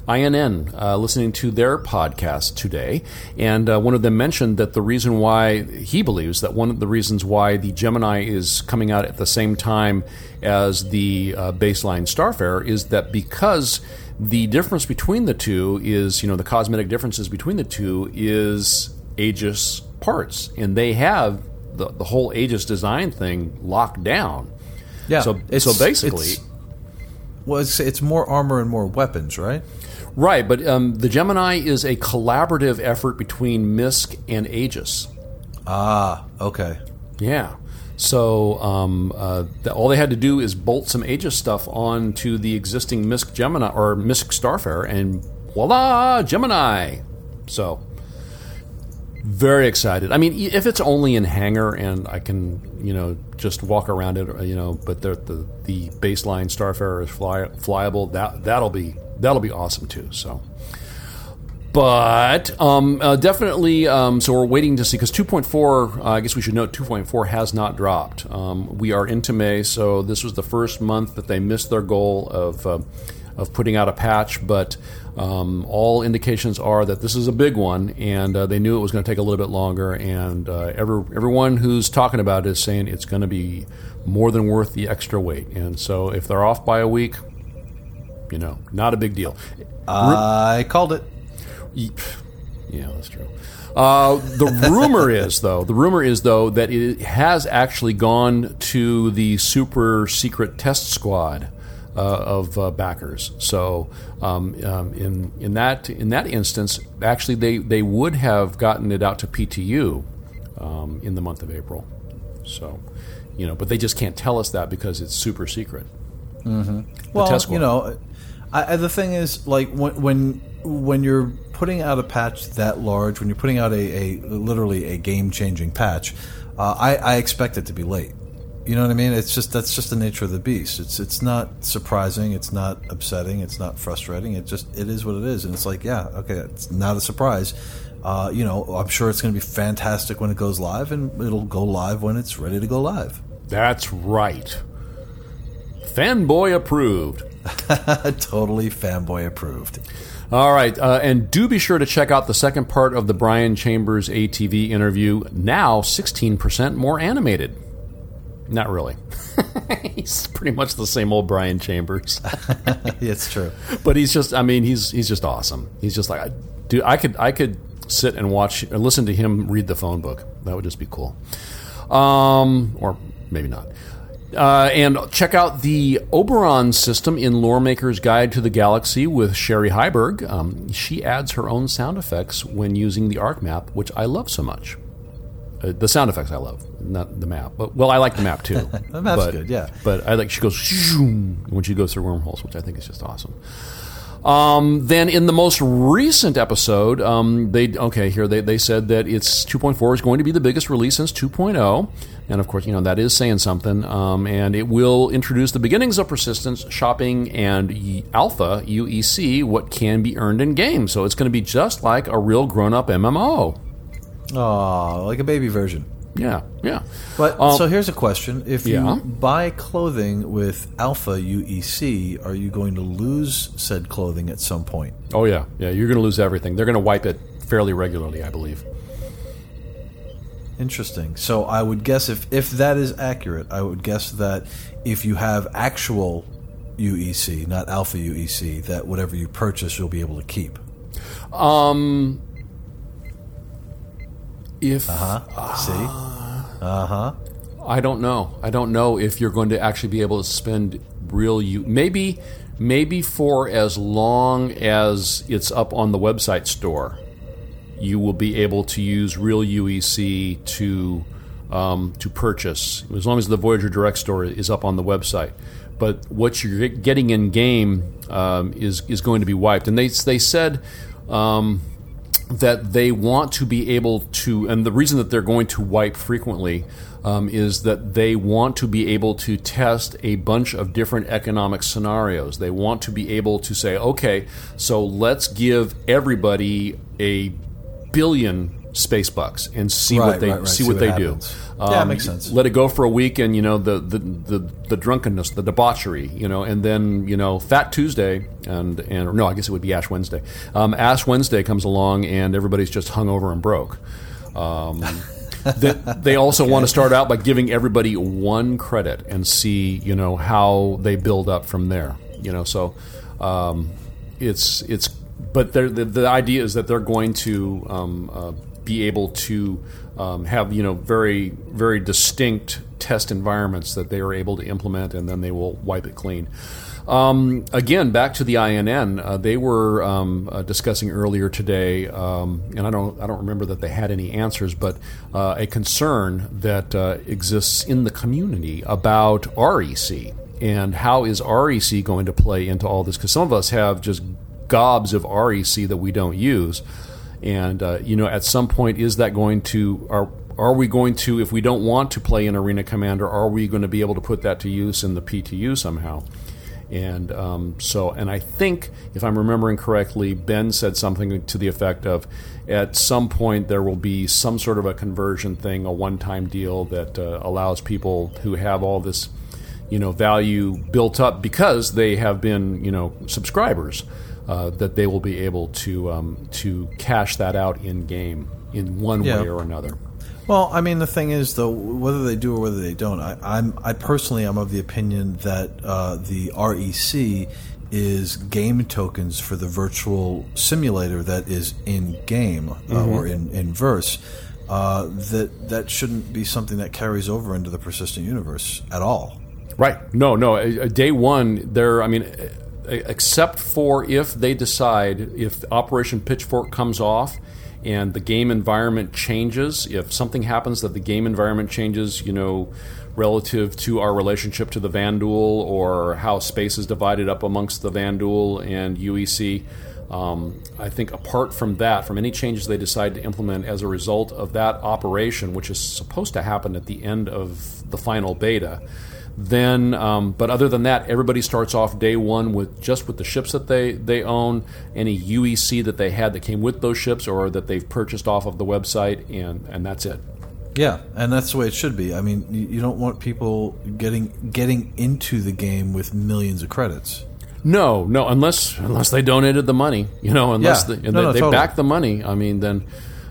INN, uh, listening to their podcast today, and uh, one of them mentioned that the reason why he believes that one of the reasons why the Gemini is coming out at the same time as the uh, baseline Starfarer is that because the difference between the two is, you know, the cosmetic differences between the two is Aegis parts, and they have the, the whole Aegis design thing locked down. Yeah. So, so basically, it's, well, it's, it's more armor and more weapons, right? Right. But um, the Gemini is a collaborative effort between MISC and Aegis. Ah, okay. Yeah. So um, uh, th- all they had to do is bolt some Aegis stuff onto the existing MISC Gemini or MISC Starfarer, and voila, Gemini. So Very excited. I mean, if it's only in hangar and I can, you know, just walk around it, you know, but the the, the baseline Starfarer is fly, flyable. That that'll be that'll be awesome too. So, but um, uh, definitely, um, so we're waiting to see because 2.4. Uh, I guess we should note 2.4 has not dropped. Um, we are into May, so this was the first month that they missed their goal of uh, of putting out a patch, but. Um, all indications are that this is a big one, and uh, they knew it was going to take a little bit longer. And uh, every, everyone who's talking about it is saying it's going to be more than worth the extra wait. And so, if they're off by a week, you know, not a big deal. I called it. Yeah, that's true. Uh, the rumor <laughs> is, though, the rumor is though that it has actually gone to the super secret test squad uh, of uh, backers. So um, um, in in that in that instance, actually, they they would have gotten it out to PTU um, in the month of April. So you know, but they just can't tell us that because it's super secret. Well, test squad. you know, I, the thing is, like when when when you're putting out a patch that large, when you're putting out a, a literally a game changing patch, uh, I, I expect it to be late. You know what I mean? It's just that's just the nature of the beast. It's it's not surprising. It's not upsetting. It's not frustrating. It just it is what it is, and it's like yeah, okay, it's not a surprise. Uh, you know, I'm sure it's going to be fantastic when it goes live, and it'll go live when it's ready to go live. That's right. Fanboy approved. <laughs> totally fanboy approved. All right, uh, and do be sure to check out the second part of the Brian Chambers ATV interview. Now, 16% more animated. Not really. <laughs> he's pretty much the same old Brian Chambers, <laughs> it's true. but he's just. I mean, he's he's just awesome. He's just like, dude. I could I could sit and watch or listen to him read the phone book. That would just be cool. Um, or maybe not. Uh, and check out the Oberon system in Loremaker's Guide to the Galaxy with Cherie Heiberg. Um, she adds her own sound effects when using the arc map, which I love so much. Uh, the sound effects I love, not the map. But well, I like the map too. <laughs> The map's but, good, yeah. But I like she goes when she goes through wormholes, which I think is just awesome. Um, then in the most recent episode, um, they okay here they, they said that it's 2.4 is going to be the biggest release since 2.0, and of course you know that is saying something. Um, and it will introduce the beginnings of persistence, shopping, and alpha UEC, what can be earned in games. So it's going to be just like a real grown up MMO. Oh, like a baby version. Yeah, yeah. But Um, so here's a question: If yeah. you buy clothing with Alpha UEC, are you going to lose said clothing at some point? Oh yeah, yeah. You're going to lose everything. They're going to wipe it fairly regularly, I believe. Interesting. So I would guess if if that is accurate, I would guess that if you have actual UEC, not Alpha UEC, that whatever you purchase, you'll be able to keep. Um, if uh-huh. See? Uh huh. I don't know. I don't know if you're going to actually be able to spend real you maybe maybe for as long as it's up on the website store, you will be able to use real UEC to um, to purchase as long as the Voyager Direct store is up on the website. But what you're getting in game um, is is going to be wiped, and they they said. Um, that they want to be able to, and the reason that they're going to wipe frequently um, is that they want to be able to test a bunch of different economic scenarios. They want to be able to say, okay, so let's give everybody a billion space bucks and see Right, what they right, right. see, See what what they happens. do. Yeah, makes sense. Let it go for a week, and you know the, the the the drunkenness, the debauchery, you know, and then you know Fat Tuesday, and and no, I guess it would be Ash Wednesday. Um, Ash Wednesday comes along, and everybody's just hungover and broke. Um, <laughs> they, they also want to start out by giving everybody one credit and see you know how they build up from there. You know, so um, it's it's but the the idea is that they're going to um, uh, be able to um, have you know very very distinct test environments that they are able to implement, and then they will wipe it clean. Um, again, back to the INN, uh, they were um, uh, discussing earlier today, um, and I don't I don't remember that they had any answers, but uh, a concern that uh, exists in the community about REC and how is REC going to play into all this? Because some of us have just gobs of REC that we don't use. And uh, you know, at some point, is that going to are are we going to, if we don't want to play in Arena Commander, are we going to be able to put that to use in the PTU somehow? And um, so, and I think, if I'm remembering correctly, Ben said something to the effect of at some point there will be some sort of a conversion thing, a one time deal that uh, allows people who have all this you know value built up because they have been you know subscribers uh, that they will be able to um, to cash that out in game in one Yeah. way or another. Well, I mean, the thing is, though, whether they do or whether they don't, I, I'm I personally am of the opinion that uh, the REC is game tokens for the virtual simulator that is in game uh, or in in verse. Uh, that that shouldn't be something that carries over into the persistent universe at all. Right. No, no. uh, uh, Day one, there. I mean, except for if they decide if Operation Pitchfork comes off and the game environment changes, if something happens that the game environment changes, you know, relative to our relationship to the Vanduul or how space is divided up amongst the Vanduul and UEC. Um, I think apart from that, from any changes they decide to implement as a result of that operation, which is supposed to happen at the end of the final beta, then, um, but other than that, everybody starts off day one with just with the ships that they, they own, any UEC that they had that came with those ships or that they've purchased off of the website, and, and that's it. Yeah, and that's the way it should be. I mean, you, don't want people getting getting into the game with millions of credits. No, no, unless unless they donated the money, you know, unless Yeah. they, No, they, no, they totally. back the money. I mean, then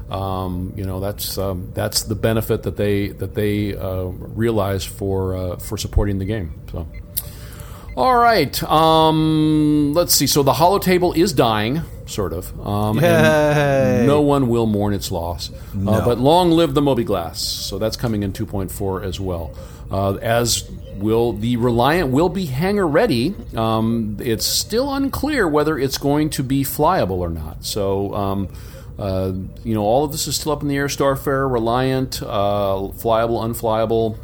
um, you know that's um, that's the benefit that they that they uh, realize for uh, for supporting the game. So, all right, um, let's see. So the holo table is dying, sort of. Um, and No one will mourn its loss, uh, but long live the mobiGlas. So that's coming in 2.4 as well. Uh, as will the Reliant will be hangar ready. Um, it's still unclear whether it's going to be flyable or not. So. Uh, you know, all of this is still up in the air. Starfarer, Reliant, uh, flyable, unflyable.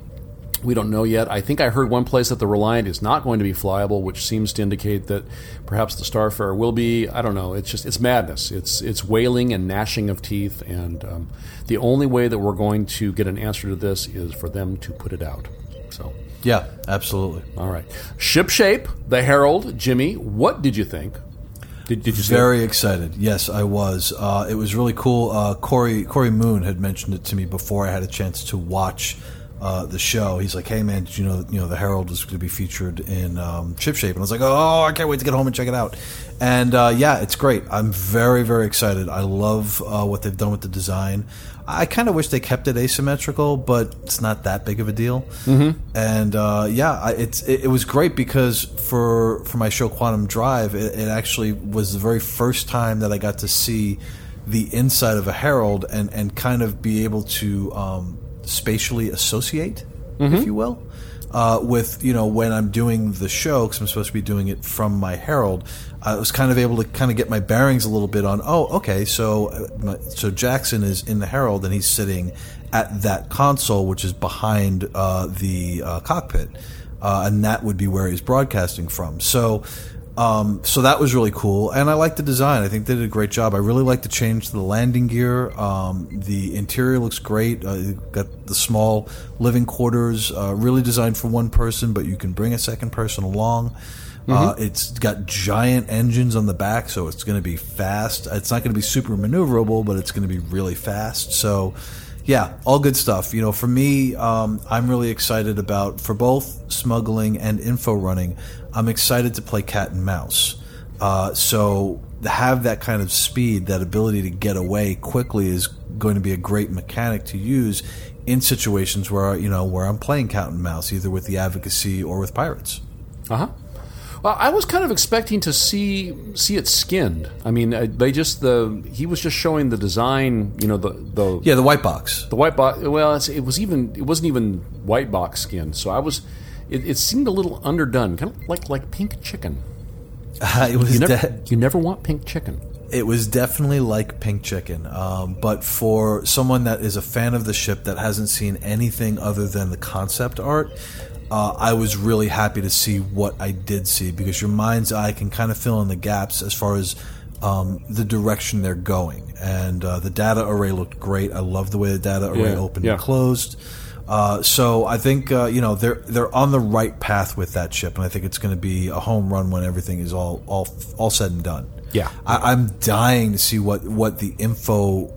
We don't know yet. I think I heard one place that the Reliant is not going to be flyable, which seems to indicate that perhaps the Starfarer will be. I don't know. It's just it's madness. It's it's wailing and gnashing of teeth, and um, the only way that we're going to get an answer to this is for them to put it out. So, Yeah, absolutely. all right, ship shape, the Herald, Jimmy. What did you think? Did, did you see? Very excited. Yes, I was. Uh, it was really cool. Uh, Corey Corey Moon had mentioned it to me before I had a chance to watch uh, the show. He's like, "Hey man, did you know you know the Herald was going to be featured in um, Shape?" And I was like, "Oh, I can't wait to get home and check it out." And uh, yeah, it's great. I'm very very excited. I love uh, what they've done with the design. I kind of wish they kept it asymmetrical, but it's not that big of a deal. Mm-hmm. And uh, yeah, I, it's it, it was great because for for my show Quantum Drive, it, it actually was the very first time that I got to see the inside of a Herald and and kind of be able to um, spatially associate, if you will. Uh, with you know when I'm doing the show because I'm supposed to be doing it from my Herald, I was kind of able to kind of get my bearings a little bit on. Oh, okay, so uh, so Jackson is in the Herald and he's sitting at that console, which is behind uh, the uh, cockpit, uh, and that would be where he's broadcasting from. So. Um, so that was really cool, and I like the design. I think they did a great job. I really like the change to the landing gear. Um, the interior looks great. Uh, got the small living quarters, uh, really designed for one person, but you can bring a second person along. Uh, it's got giant engines on the back, so it's going to be fast. It's not going to be super maneuverable, but it's going to be really fast. So, yeah, all good stuff. You know, for me, um, I'm really excited about for both smuggling and info running. I'm excited to play cat and mouse. Uh, so to have that kind of speed, that ability to get away quickly, is going to be a great mechanic to use in situations where you know where I'm playing cat and mouse, either with the advocacy or with pirates. Uh huh. Well, I was kind of expecting to see see it skinned. I mean, uh, they just the he was just showing the design. You know, the the Yeah, the white box. the white box. Well, it was even it wasn't even white box skin. So I was. It, it seemed a little underdone, kind of like like pink chicken. it was You never de- you never want pink chicken. it was definitely like pink chicken um, but for someone that is a fan of the ship that hasn't seen anything other than the concept art uh, i was really happy to see what i did see because your mind's eye can kind of fill in the gaps as far as um, the direction they're going. And uh, the data array looked great. I love the way the data array Yeah, opened yeah. and closed. Uh, so I think uh, you know they're they're on the right path with that chip, and I think it's going to be a home run when everything is all all all said and done. Yeah. I, I'm dying to see what what the info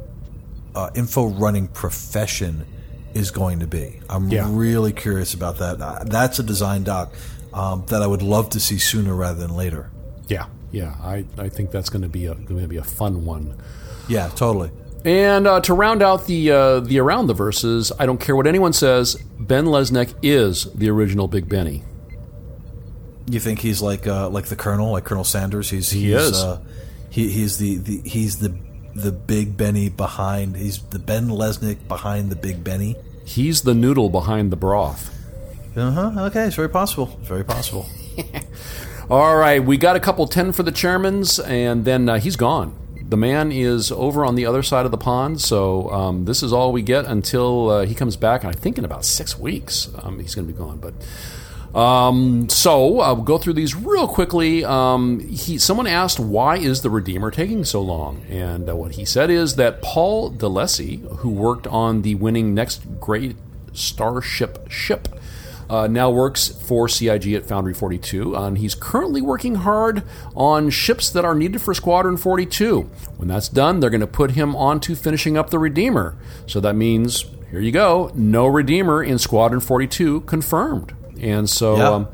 uh, info running profession is going to be. I'm Yeah. really curious about that. Uh, that's a design doc um, that I would love to see sooner rather than later. Yeah, yeah. I, I think that's going to be a going to be a fun one. Yeah, totally. And uh, to round out the uh, the around the verses, I don't care what anyone says. Ben Lesnick is the original Big Benny. You think he's like uh, like the Colonel, like Colonel Sanders? He's He is. Uh, he, he's the, the he's the the Big Benny behind. He's the Ben Lesnick behind the Big Benny. He's the noodle behind the broth. Uh huh. Okay, it's very possible. Very possible. <laughs> All right, we got a couple ten for the chairmans, and then uh, he's gone. The man is over on the other side of the pond, so um, this is all we get until uh, he comes back. And I think in about six weeks, um, he's going to be gone. But um, so I'll go through these real quickly. Um, he, someone asked, "Why is the Redeemer taking so long?" And uh, what he said is that Paul DeLacy, who worked on the winning Next Great Starship ship, uh, now works for CIG at Foundry 42, and he's currently working hard on ships that are needed for Squadron 42. When that's done, they're going to put him on to finishing up the Redeemer. So that means, here you go, no Redeemer in Squadron 42 confirmed. And so Yeah. um,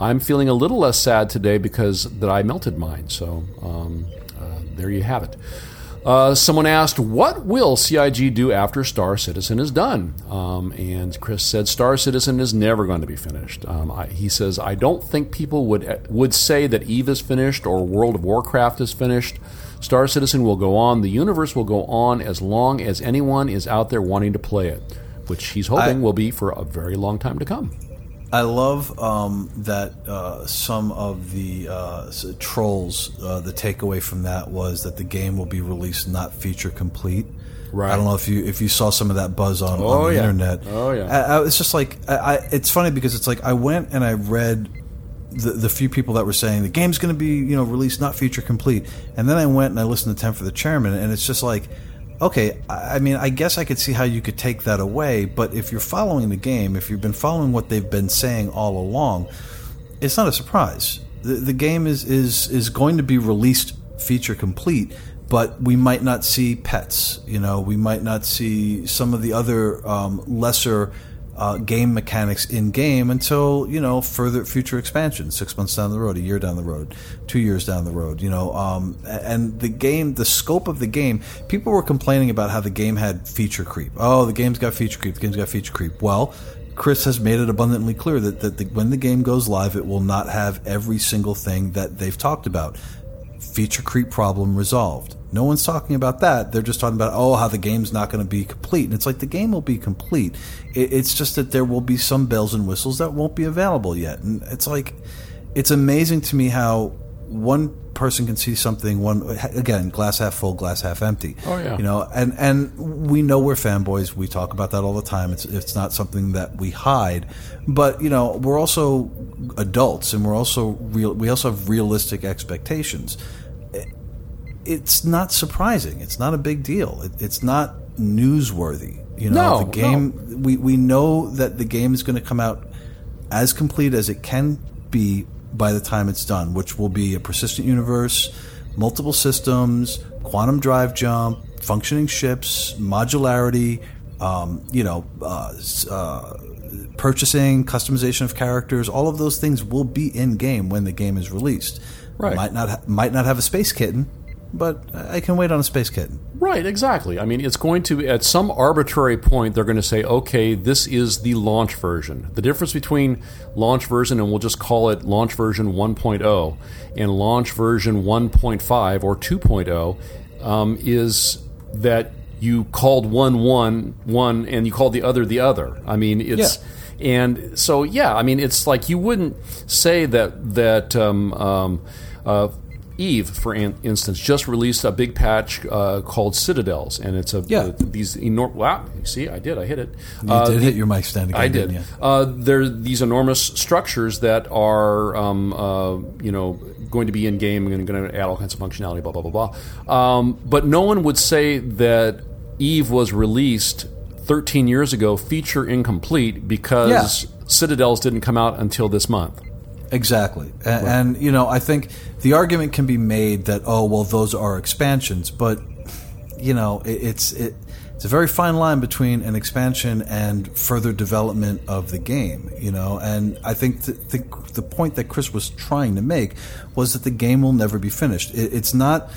I'm feeling a little less sad today because that I melted mine. So um, uh, there you have it. Uh, someone asked, "What will CIG do after Star Citizen is done?" Um, and Chris said, "Star Citizen is never going to be finished." Um, I, he says, "I don't think people would would say that Eve is finished or World of Warcraft is finished. Star Citizen will go on. The universe will go on as long as anyone is out there wanting to play it, which he's hoping I- will be for a very long time to come." I love um, that uh, some of the uh, trolls. Uh, the takeaway from that was that the game will be released not feature complete. Right. I don't know if you if you saw some of that buzz on, Oh, on the yeah. internet. Oh, yeah. I, I, it's just like I, I, it's funny because it's like I went and I read the, the few people that were saying the game's going to be you know released not feature complete, and then I went and I listened to Ten for the Chairman, and it's just like. Okay, I mean, I guess I could see how you could take that away, but if you're following the game, if you've been following what they've been saying all along, it's not a surprise. The, the game is, is is going to be released feature complete, but we might not see pets. You know, we might not see some of the other um, lesser uh, game mechanics in game until you know further future expansion. Six months down the road, a year down the road, two years down the road. You know, um, and the game, the scope of the game. People were complaining about how the game had feature creep. Oh, the game's got feature creep. The game's got feature creep. Well. Chris has made it abundantly clear that, that the, when the game goes live, it will not have every single thing that they've talked about. Feature creep problem resolved. No one's talking about that. They're just talking about, oh, how the game's not going to be complete. And it's like the game will be complete. It's just that there will be some bells and whistles that won't be available yet. And it's like, it's amazing to me how one person can see something one again glass half full glass half empty Oh, yeah. you know and and we know we're fanboys we talk about that all the time it's it's not something that we hide but you know we're also adults and we're also real we also have realistic expectations it's not surprising it's not a big deal it, it's not newsworthy you know No, the game we we know that the game is going to come out as complete as it can be by the time it's done, which will be a persistent universe, multiple systems, quantum drive jump, functioning ships, modularity, um, you know, uh, uh, purchasing, customization of characters. All of those things will be in game when the game is released. Right. Might not ha- might not have a space kitten, but I can wait on a space kitten. Right, exactly. I mean, it's going to, at some arbitrary point, they're going to say, okay, this is the launch version. The difference between launch version, and we'll just call it launch version 1.0, and launch version 1.5 or 2.0, um, is that you called one one one and you called the other the other. I mean, it's. And so, yeah, I mean, it's like you wouldn't say that that um, um, uh, Eve, for in- instance, just released a big patch uh, called Citadels, and it's a Yeah. uh, these enormous. Wow, you see, I did, I hit it. You Uh, did hit your mic stand again. I did. didn't you? Uh, there are these enormous structures that are, um, uh, you know, going to be in game and going to add all kinds of functionality, blah blah blah blah. Um, but no one would say that Eve was released 13 years ago, feature incomplete because Yeah. Citadels didn't come out until this month. Exactly. A- And, you know, I think the argument can be made that, oh, well, those are expansions. But, you know, it, it's. It, it's a very fine line between an expansion and further development of the game, you know. And I think the, the, the point that Chris was trying to make was that the game will never be finished. It, it's not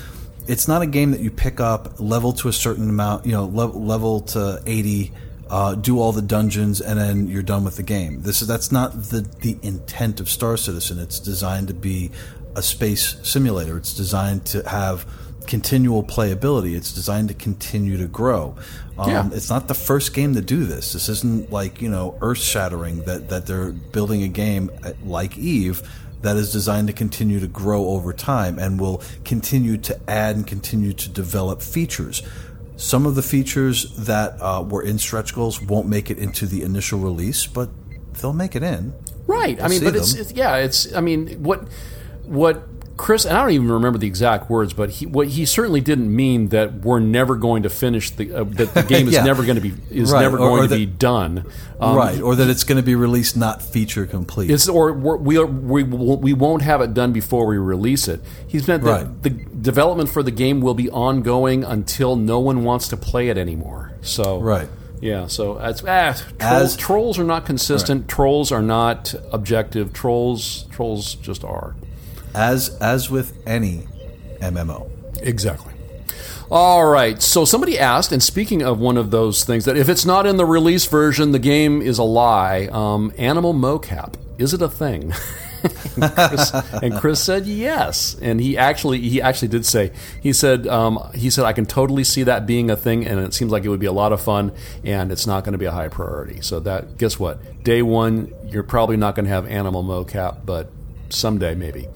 it's not a game that you pick up, level to a certain amount, you know, level, level to eighty, uh, do all the dungeons, and then you're done with the game. This is that's not the the intent of Star Citizen. It's designed to be a space simulator. It's designed to have continual playability. It's designed to continue to grow. Um, Yeah. It's not the first game to do this. This isn't like you know earth shattering that that they're building a game uh, like Eve that is designed to continue to grow over time and will continue to add and continue to develop features. Some of the features that uh, were in stretch goals won't make it into the initial release, but they'll make it in. Right. I We'll mean, but it's, it's yeah. It's I mean, what what Chris and I don't even remember the exact words, but he what he certainly didn't mean that we're never going to finish the uh, that the <laughs> game is Yeah. never going to be is Right, never or- going or to that- be done. Um, right, or that it's going to be released not feature complete. It's or we are, we we won't have it done before we release it. He's meant that Right. the development for the game will be ongoing until no one wants to play it anymore. So Right. yeah. So it's ah, troll, As- trolls are not consistent. Trolls are not objective. Trolls trolls just are. As as with any MMO. Exactly. All right. So somebody asked, and speaking of one of those things, that if it's not in the release version, the game is a lie. Um, animal mocap is it a thing? <laughs> and, Chris, and Chris said yes, and he actually he actually did say he said um, he said I can totally see that being a thing, and it seems like it would be a lot of fun, and it's not going to be a high priority. So that guess what? Day one, you're probably not going to have animal mocap, but someday maybe.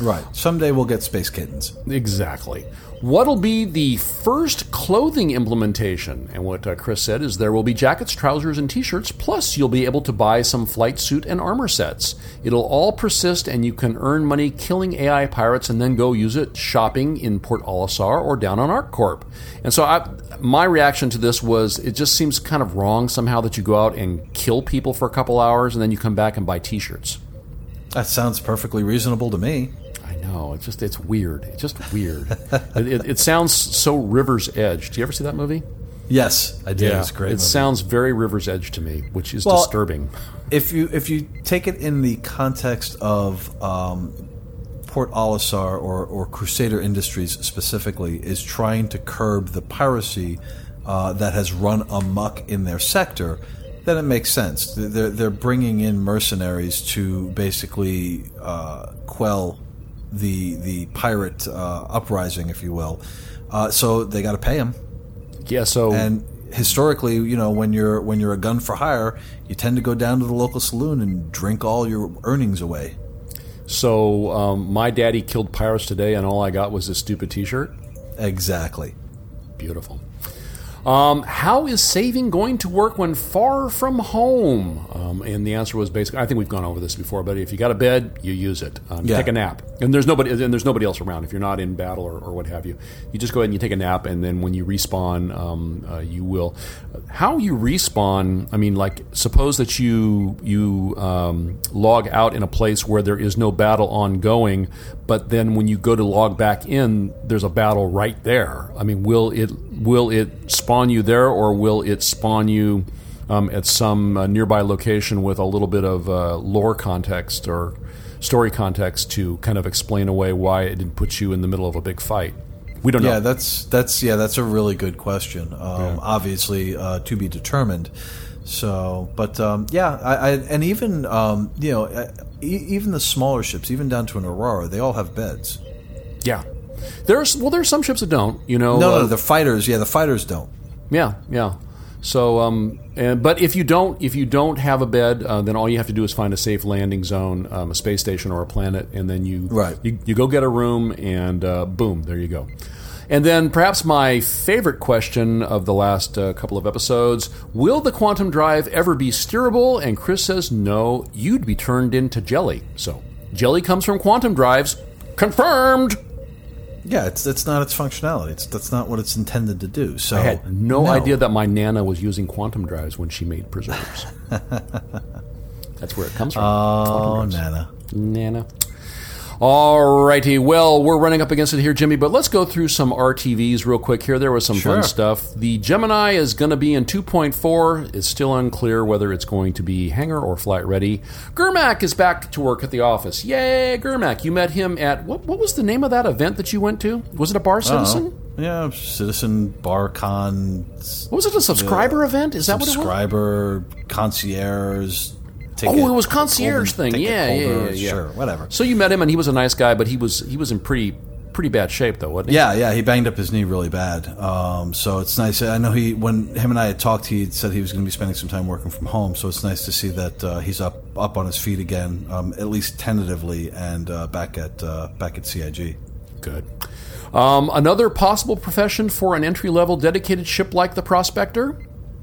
Right. Someday we'll get space kittens. Exactly. What'll be the first clothing implementation? And what uh, Chris said is there will be jackets, trousers, and t shirts, plus you'll be able to buy some flight suit and armor sets. It'll all persist, and you can earn money killing AI pirates and then go use it shopping in Port Olisar or down on ArcCorp. And so I, my reaction to this was it just seems kind of wrong somehow that you go out and kill people for a couple hours and then you come back and buy t shirts. That sounds perfectly reasonable to me. Know. It's just it's weird. It's just weird. <laughs> it, it, it sounds so River's Edge. Do you ever see that movie? Yes, I did. It's great. It movie. sounds very River's Edge to me, which is Well, disturbing. if you if you take it in the context of um, Port Olisar or, or Crusader Industries specifically is trying to curb the piracy uh, that has run amok in their sector, then it makes sense. They're they're bringing in mercenaries to basically uh, quell the the pirate uh, uprising, if you will. Uh, so they got to pay him. Yeah. So And historically, you know, when you're when you're a gun for hire, you tend to go down to the local saloon and drink all your earnings away. so um, my daddy killed pirates today, and all I got was this stupid T-shirt. Exactly. Beautiful. Um, how is saving going to work when far from home? Um, and the answer was basically, I think we've gone over this before, but if you got a bed, you use it. Um, Yeah. Take a nap, and there's nobody, and there's nobody else around. If you're not in battle or, or what have you, you just go ahead and you take a nap, and then when you respawn, um, uh, you will. How you respawn? I mean, like suppose that you you um, log out in a place where there is no battle ongoing, but then when you go to log back in, there's a battle right there. I mean, will it will it spawn you there, or will it spawn you um, at some uh, nearby location with a little bit of uh, lore context or story context to kind of explain away why it didn't put you in the middle of a big fight? We don't know. Yeah, that's that's yeah, that's a really good question. Um, Obviously, uh, to be determined. So, but um, yeah, I, I and even um, you know, even the smaller ships, even down to an Aurora, they all have beds. yeah. There's well, there's some ships that don't. You know, No, uh, no, the fighters, yeah, the fighters don't. Yeah, yeah. So, um, and, but if you don't, if you don't have a bed, uh, then all you have to do is find a safe landing zone, um, a space station or a planet, and then you Right. you, you go get a room, and uh, boom, there you go. And then perhaps my favorite question of the last uh, couple of episodes: Will the quantum drive ever be steerable? And Chris says no. You'd be turned into jelly. So jelly comes from quantum drives. Confirmed. Yeah, it's that's not its functionality. It's that's not what it's intended to do. So I had no, idea that my nana was using quantum drives when she made preserves. <laughs> That's where it comes from. Oh, drives. Nana. Nana. Alrighty, well, we're running up against it here, Jimmy, but let's go through some RTVs real quick here. There was some fun stuff. The Gemini is going to be in 2.4. It's still unclear whether it's going to be hangar or flight ready. Gurmak is back to work at the office. Yay, Gurmak. You met him at, what, what was the name of that event that you went to? Was it a Bar Citizen? Oh, yeah, Citizen Barcon. What was it, a subscriber event? Is that what it was? Subscriber, concierge. Ticket, Oh, it was concierge thing. Yeah, yeah, yeah, yeah. Sure, whatever. So you met him, and he was a nice guy, but he was he was in pretty pretty bad shape, though, wasn't he? Yeah, yeah, he banged up his knee really bad. Um, so it's nice. I know he when him and I had talked, he had said he was going to be spending some time working from home. So it's nice to see that uh, he's up up on his feet again, um, at least tentatively, and uh, back at uh, back at CIG. Good. Um, another possible profession for an entry level dedicated ship like the Prospector.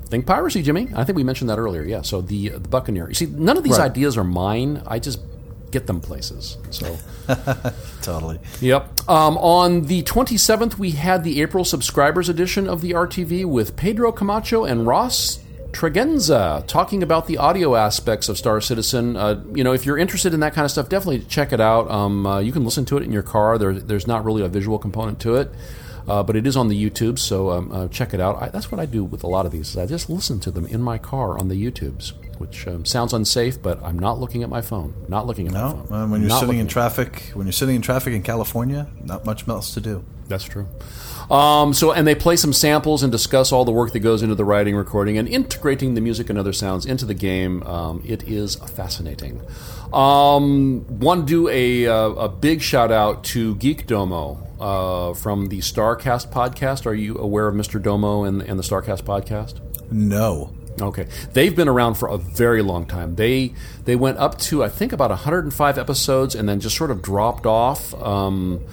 Think piracy, Jimmy. I think we mentioned that earlier. Yeah. So the the Buccaneer. You see, none of these Right. ideas are mine. I just get them places. So. <laughs> Totally. Yep. Um, on the 27th, we had the April subscribers edition of the RTV with Pedro Camacho and Ross Tregenza talking about the audio aspects of Star Citizen. Uh, you know, if you're interested in that kind of stuff, definitely check it out. Um, uh, you can listen to it in your car. There, there's not really a visual component to it. Uh, but it is on the YouTube, so um, uh, check it out. I, that's what I do with a lot of these. Is I just listen to them in my car on the YouTubes, which um, sounds unsafe, but I'm not looking at my phone. Not looking at my phone. uh, when you're Not sitting in traffic, when you're sitting in traffic in California, not much else to do. That's true. Um, so, and they play some samples and discuss all the work that goes into the writing, recording, and integrating the music and other sounds into the game. Um, it is fascinating. Um, want to do a, uh, a big shout out to Geek Domo uh, from the Starcast podcast. Are you aware of Mr. Domo and, and the Starcast podcast? No. Okay, they've been around for a very long time. They they went up to I think about 105 episodes, and then just sort of dropped off. Um,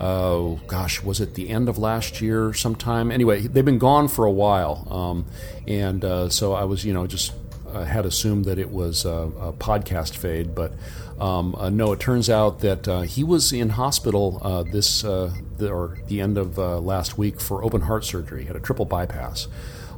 oh gosh, was it the end of last year sometime? Anyway, they've been gone for a while, um, and uh, so I was you know just uh, had assumed that it was uh, a podcast fade, but um, uh, no, it turns out that uh, he was in hospital uh, this uh, the, or the end of uh, last week for open heart surgery. He had a triple bypass.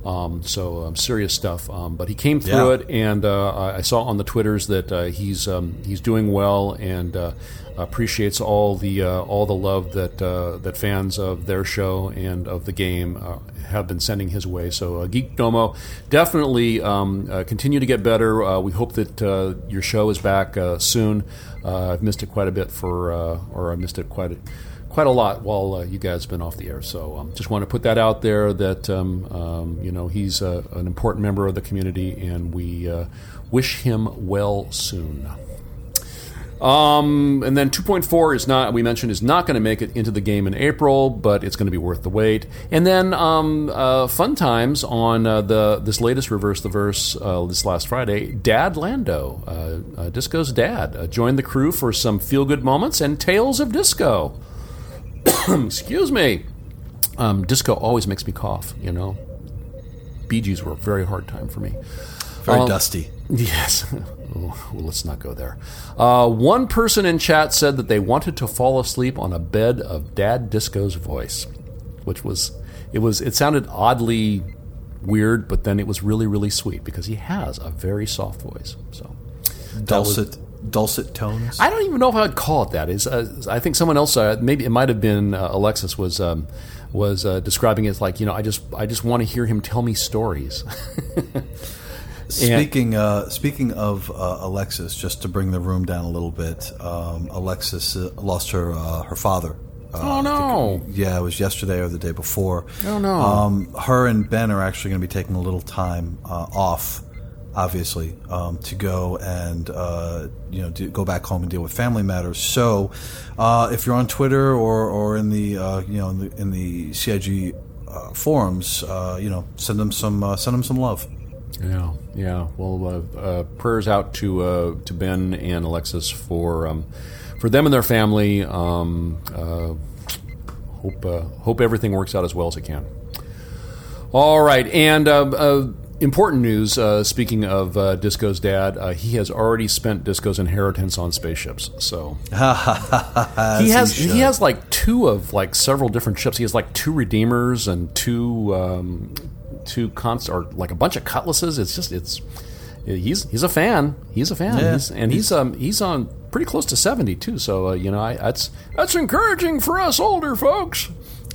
Um, so um, serious stuff. Um, but he came through Yeah. it, and uh, I I saw on the twitters that uh, he's um, he's doing well and uh, appreciates all the uh, all the love that uh, that fans of their show and of the game uh, have been sending his way. So uh, Geek Domo definitely um, uh, continue to get better. Uh, we hope that your show is back soon. I've missed it quite a bit for, or I missed it quite a, quite a lot while you guys have been off the air. So um, just want to put that out there that um, um, you know he's an important member of the community, and we wish him well soon. Um, and then 2.4 is not, we mentioned, is not going to make it into the game in April, but it's going to be worth the wait. And then um, uh, fun times on uh, the this latest Reverse the Verse uh, this last Friday. Dad Lando, uh, uh, Disco's dad, uh, joined the crew for some feel good moments and tales of disco. <coughs> Excuse me. Um, disco always makes me cough, you know. Bee Gees were a very hard time for me. Very Um, dusty. <laughs> Yes. Oh, well, let's not go there. Uh, one person in chat said that they wanted to fall asleep on a bed of Dad Disco's voice, which was it was it sounded oddly weird, but then it was really really sweet because he has a very soft voice. So Dulcet, dulcet tones. I don't even know if I would call it that. Is uh, I think someone else, uh, maybe it might have been uh, Alexis, was um, was uh, describing it as like you know I just I just want to hear him tell me stories. <laughs> Speaking uh, speaking of uh, Alexis, just to bring the room down a little bit, um, Alexis uh, lost her uh, her father. Uh, Oh, no. It- yeah, it was yesterday or the day before. Oh, no. Um, her and Ben are actually going to be taking a little time uh, off, obviously, um, to go and uh, you know do, go back home and deal with family matters. So, uh, if you're on Twitter or, or in the uh, you know in the, in the CIG uh, forums, uh, you know send them some uh, send them some love. Yeah, yeah. Well, uh, uh, prayers out to uh, to Ben and Alexis for um, for them and their family. Um, uh, hope uh, hope everything works out as well as it can. All right, and uh, uh, important news. Uh, speaking of uh, Disco's dad, uh, he has already spent Disco's inheritance on spaceships. So <laughs> he has he, should. has like two of like several different ships. He has like two Redeemers and two um, two const or like a bunch of Cutlasses. It's just it's he's he's a fan. He's a fan, Yeah. He's- and he's um he's on pretty close to seventy too. So uh, you know I, that's that's encouraging for us older folks.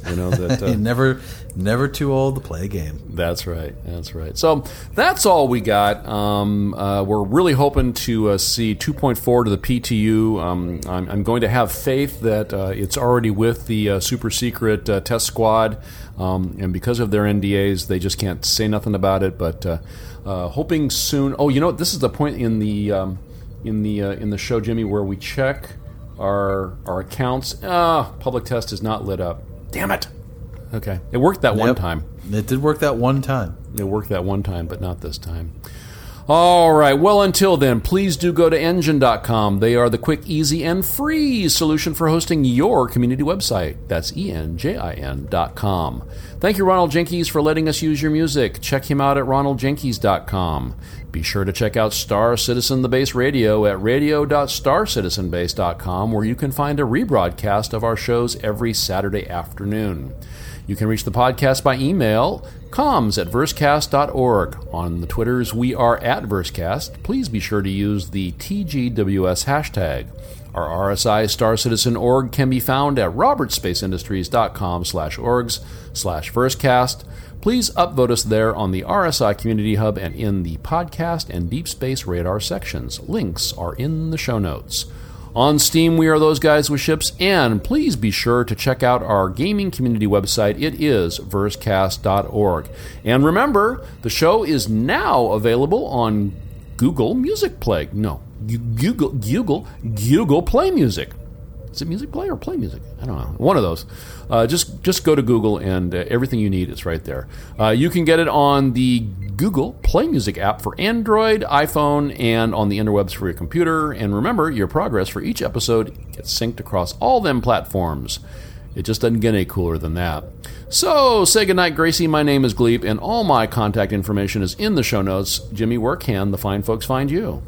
You know that. <laughs> Uh, never, never too old to play a game. That's right. That's right. So that's all we got. Um, uh, we're really hoping to uh, see 2.4 to the PTU. Um, I'm, I'm going to have faith that uh, it's already with the uh, super secret uh, test squad, um, and because of their NDAs, they just can't say nothing about it. But uh, uh, hoping soon. Oh, you know? This is the point in the um, in the uh, in the show, Jimmy, where we check our our accounts. Ah, public test is not lit up. Damn it. Okay, it worked that one time. It did work that one time. It worked that one time, but not this time. All right. Well, until then, please do go to enjin.com. They are the quick, easy, and free solution for hosting your community website. That's E enjin.com. Thank you, Ronald Jenkins, for letting us use your music. Check him out at ronaldjenkins.com. Be sure to check out Star Citizen the Base Radio at radio.starcitizenbase.com, where you can find a rebroadcast of our shows every Saturday afternoon. You can reach the podcast by email, comms at versecast.org. On the Twitters, we are at Versecast. Please be sure to use the TGWS hashtag. Our RSI Star Citizen org can be found at robertspaceindustries.com slash orgs slash versecast. Please upvote us there on the RSI Community Hub and in the podcast and Deep Space Radar sections. Links are in the show notes. On Steam, we are those guys with ships, and please be sure to check out our gaming community website. It is versecast.org. And remember, the show is now available on Google Music Play. No, Google, Google, Google Play Music. Is it Music Play or Play Music? I don't know. One of those. Uh, just just go to Google and uh, everything you need is right there. Uh, you can get it on the Google Play Music app for Android, iPhone, and on the interwebs for your computer. And remember, your progress for each episode gets synced across all them platforms. It just doesn't get any cooler than that. So, say goodnight, Gracie. My name is Gleep, and all my contact information is in the show notes. Jimmy, where can the fine folks find you?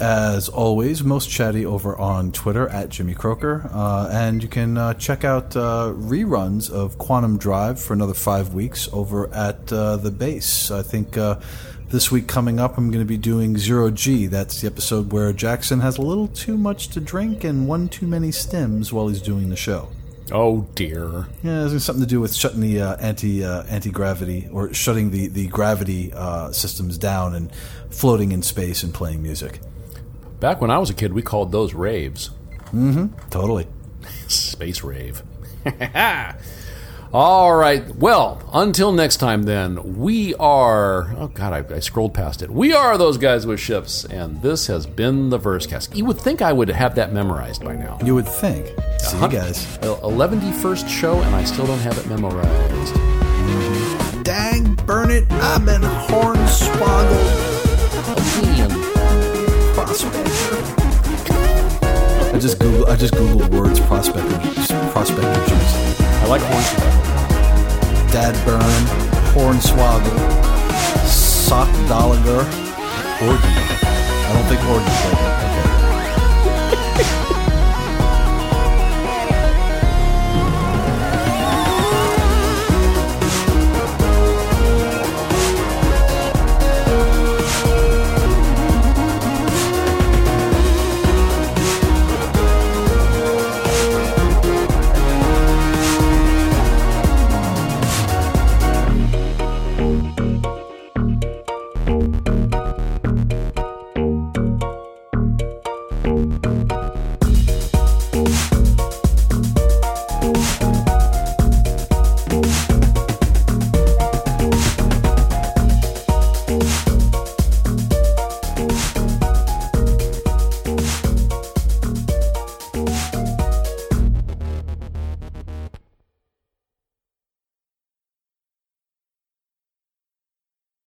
As always, most chatty over on Twitter at Jimmy Croker. Uh, and you can uh, check out uh, reruns of Quantum Drive for another five weeks over at uh, the base. I think uh, this week coming up, I'm going to be doing Zero G. That's the episode where Jackson has a little too much to drink and one too many stims while he's doing the show. Oh, dear. Yeah, it's something to do with shutting the uh, anti uh, anti gravity or shutting the the gravity uh, systems down and floating in space and playing music. Back when I was a kid, we called those raves. Mm hmm. Totally. <laughs> Space rave. <laughs> All right. Well, until next time, then, we are. Oh, God, I, I scrolled past it. We are those guys with ships, and this has been the Versecast. You would think I would have that memorized by now. You would think. See you guys. Eleventy first show, and I still don't have it memorized. Dang, burn it! I've been hornswoggled prospector. I just Google. I just googled words prospector prospector juice. I like hornswoggle. Dad burn, hornswoggle, sock dolliger, orgy. I don't think orgy. Okay. <laughs>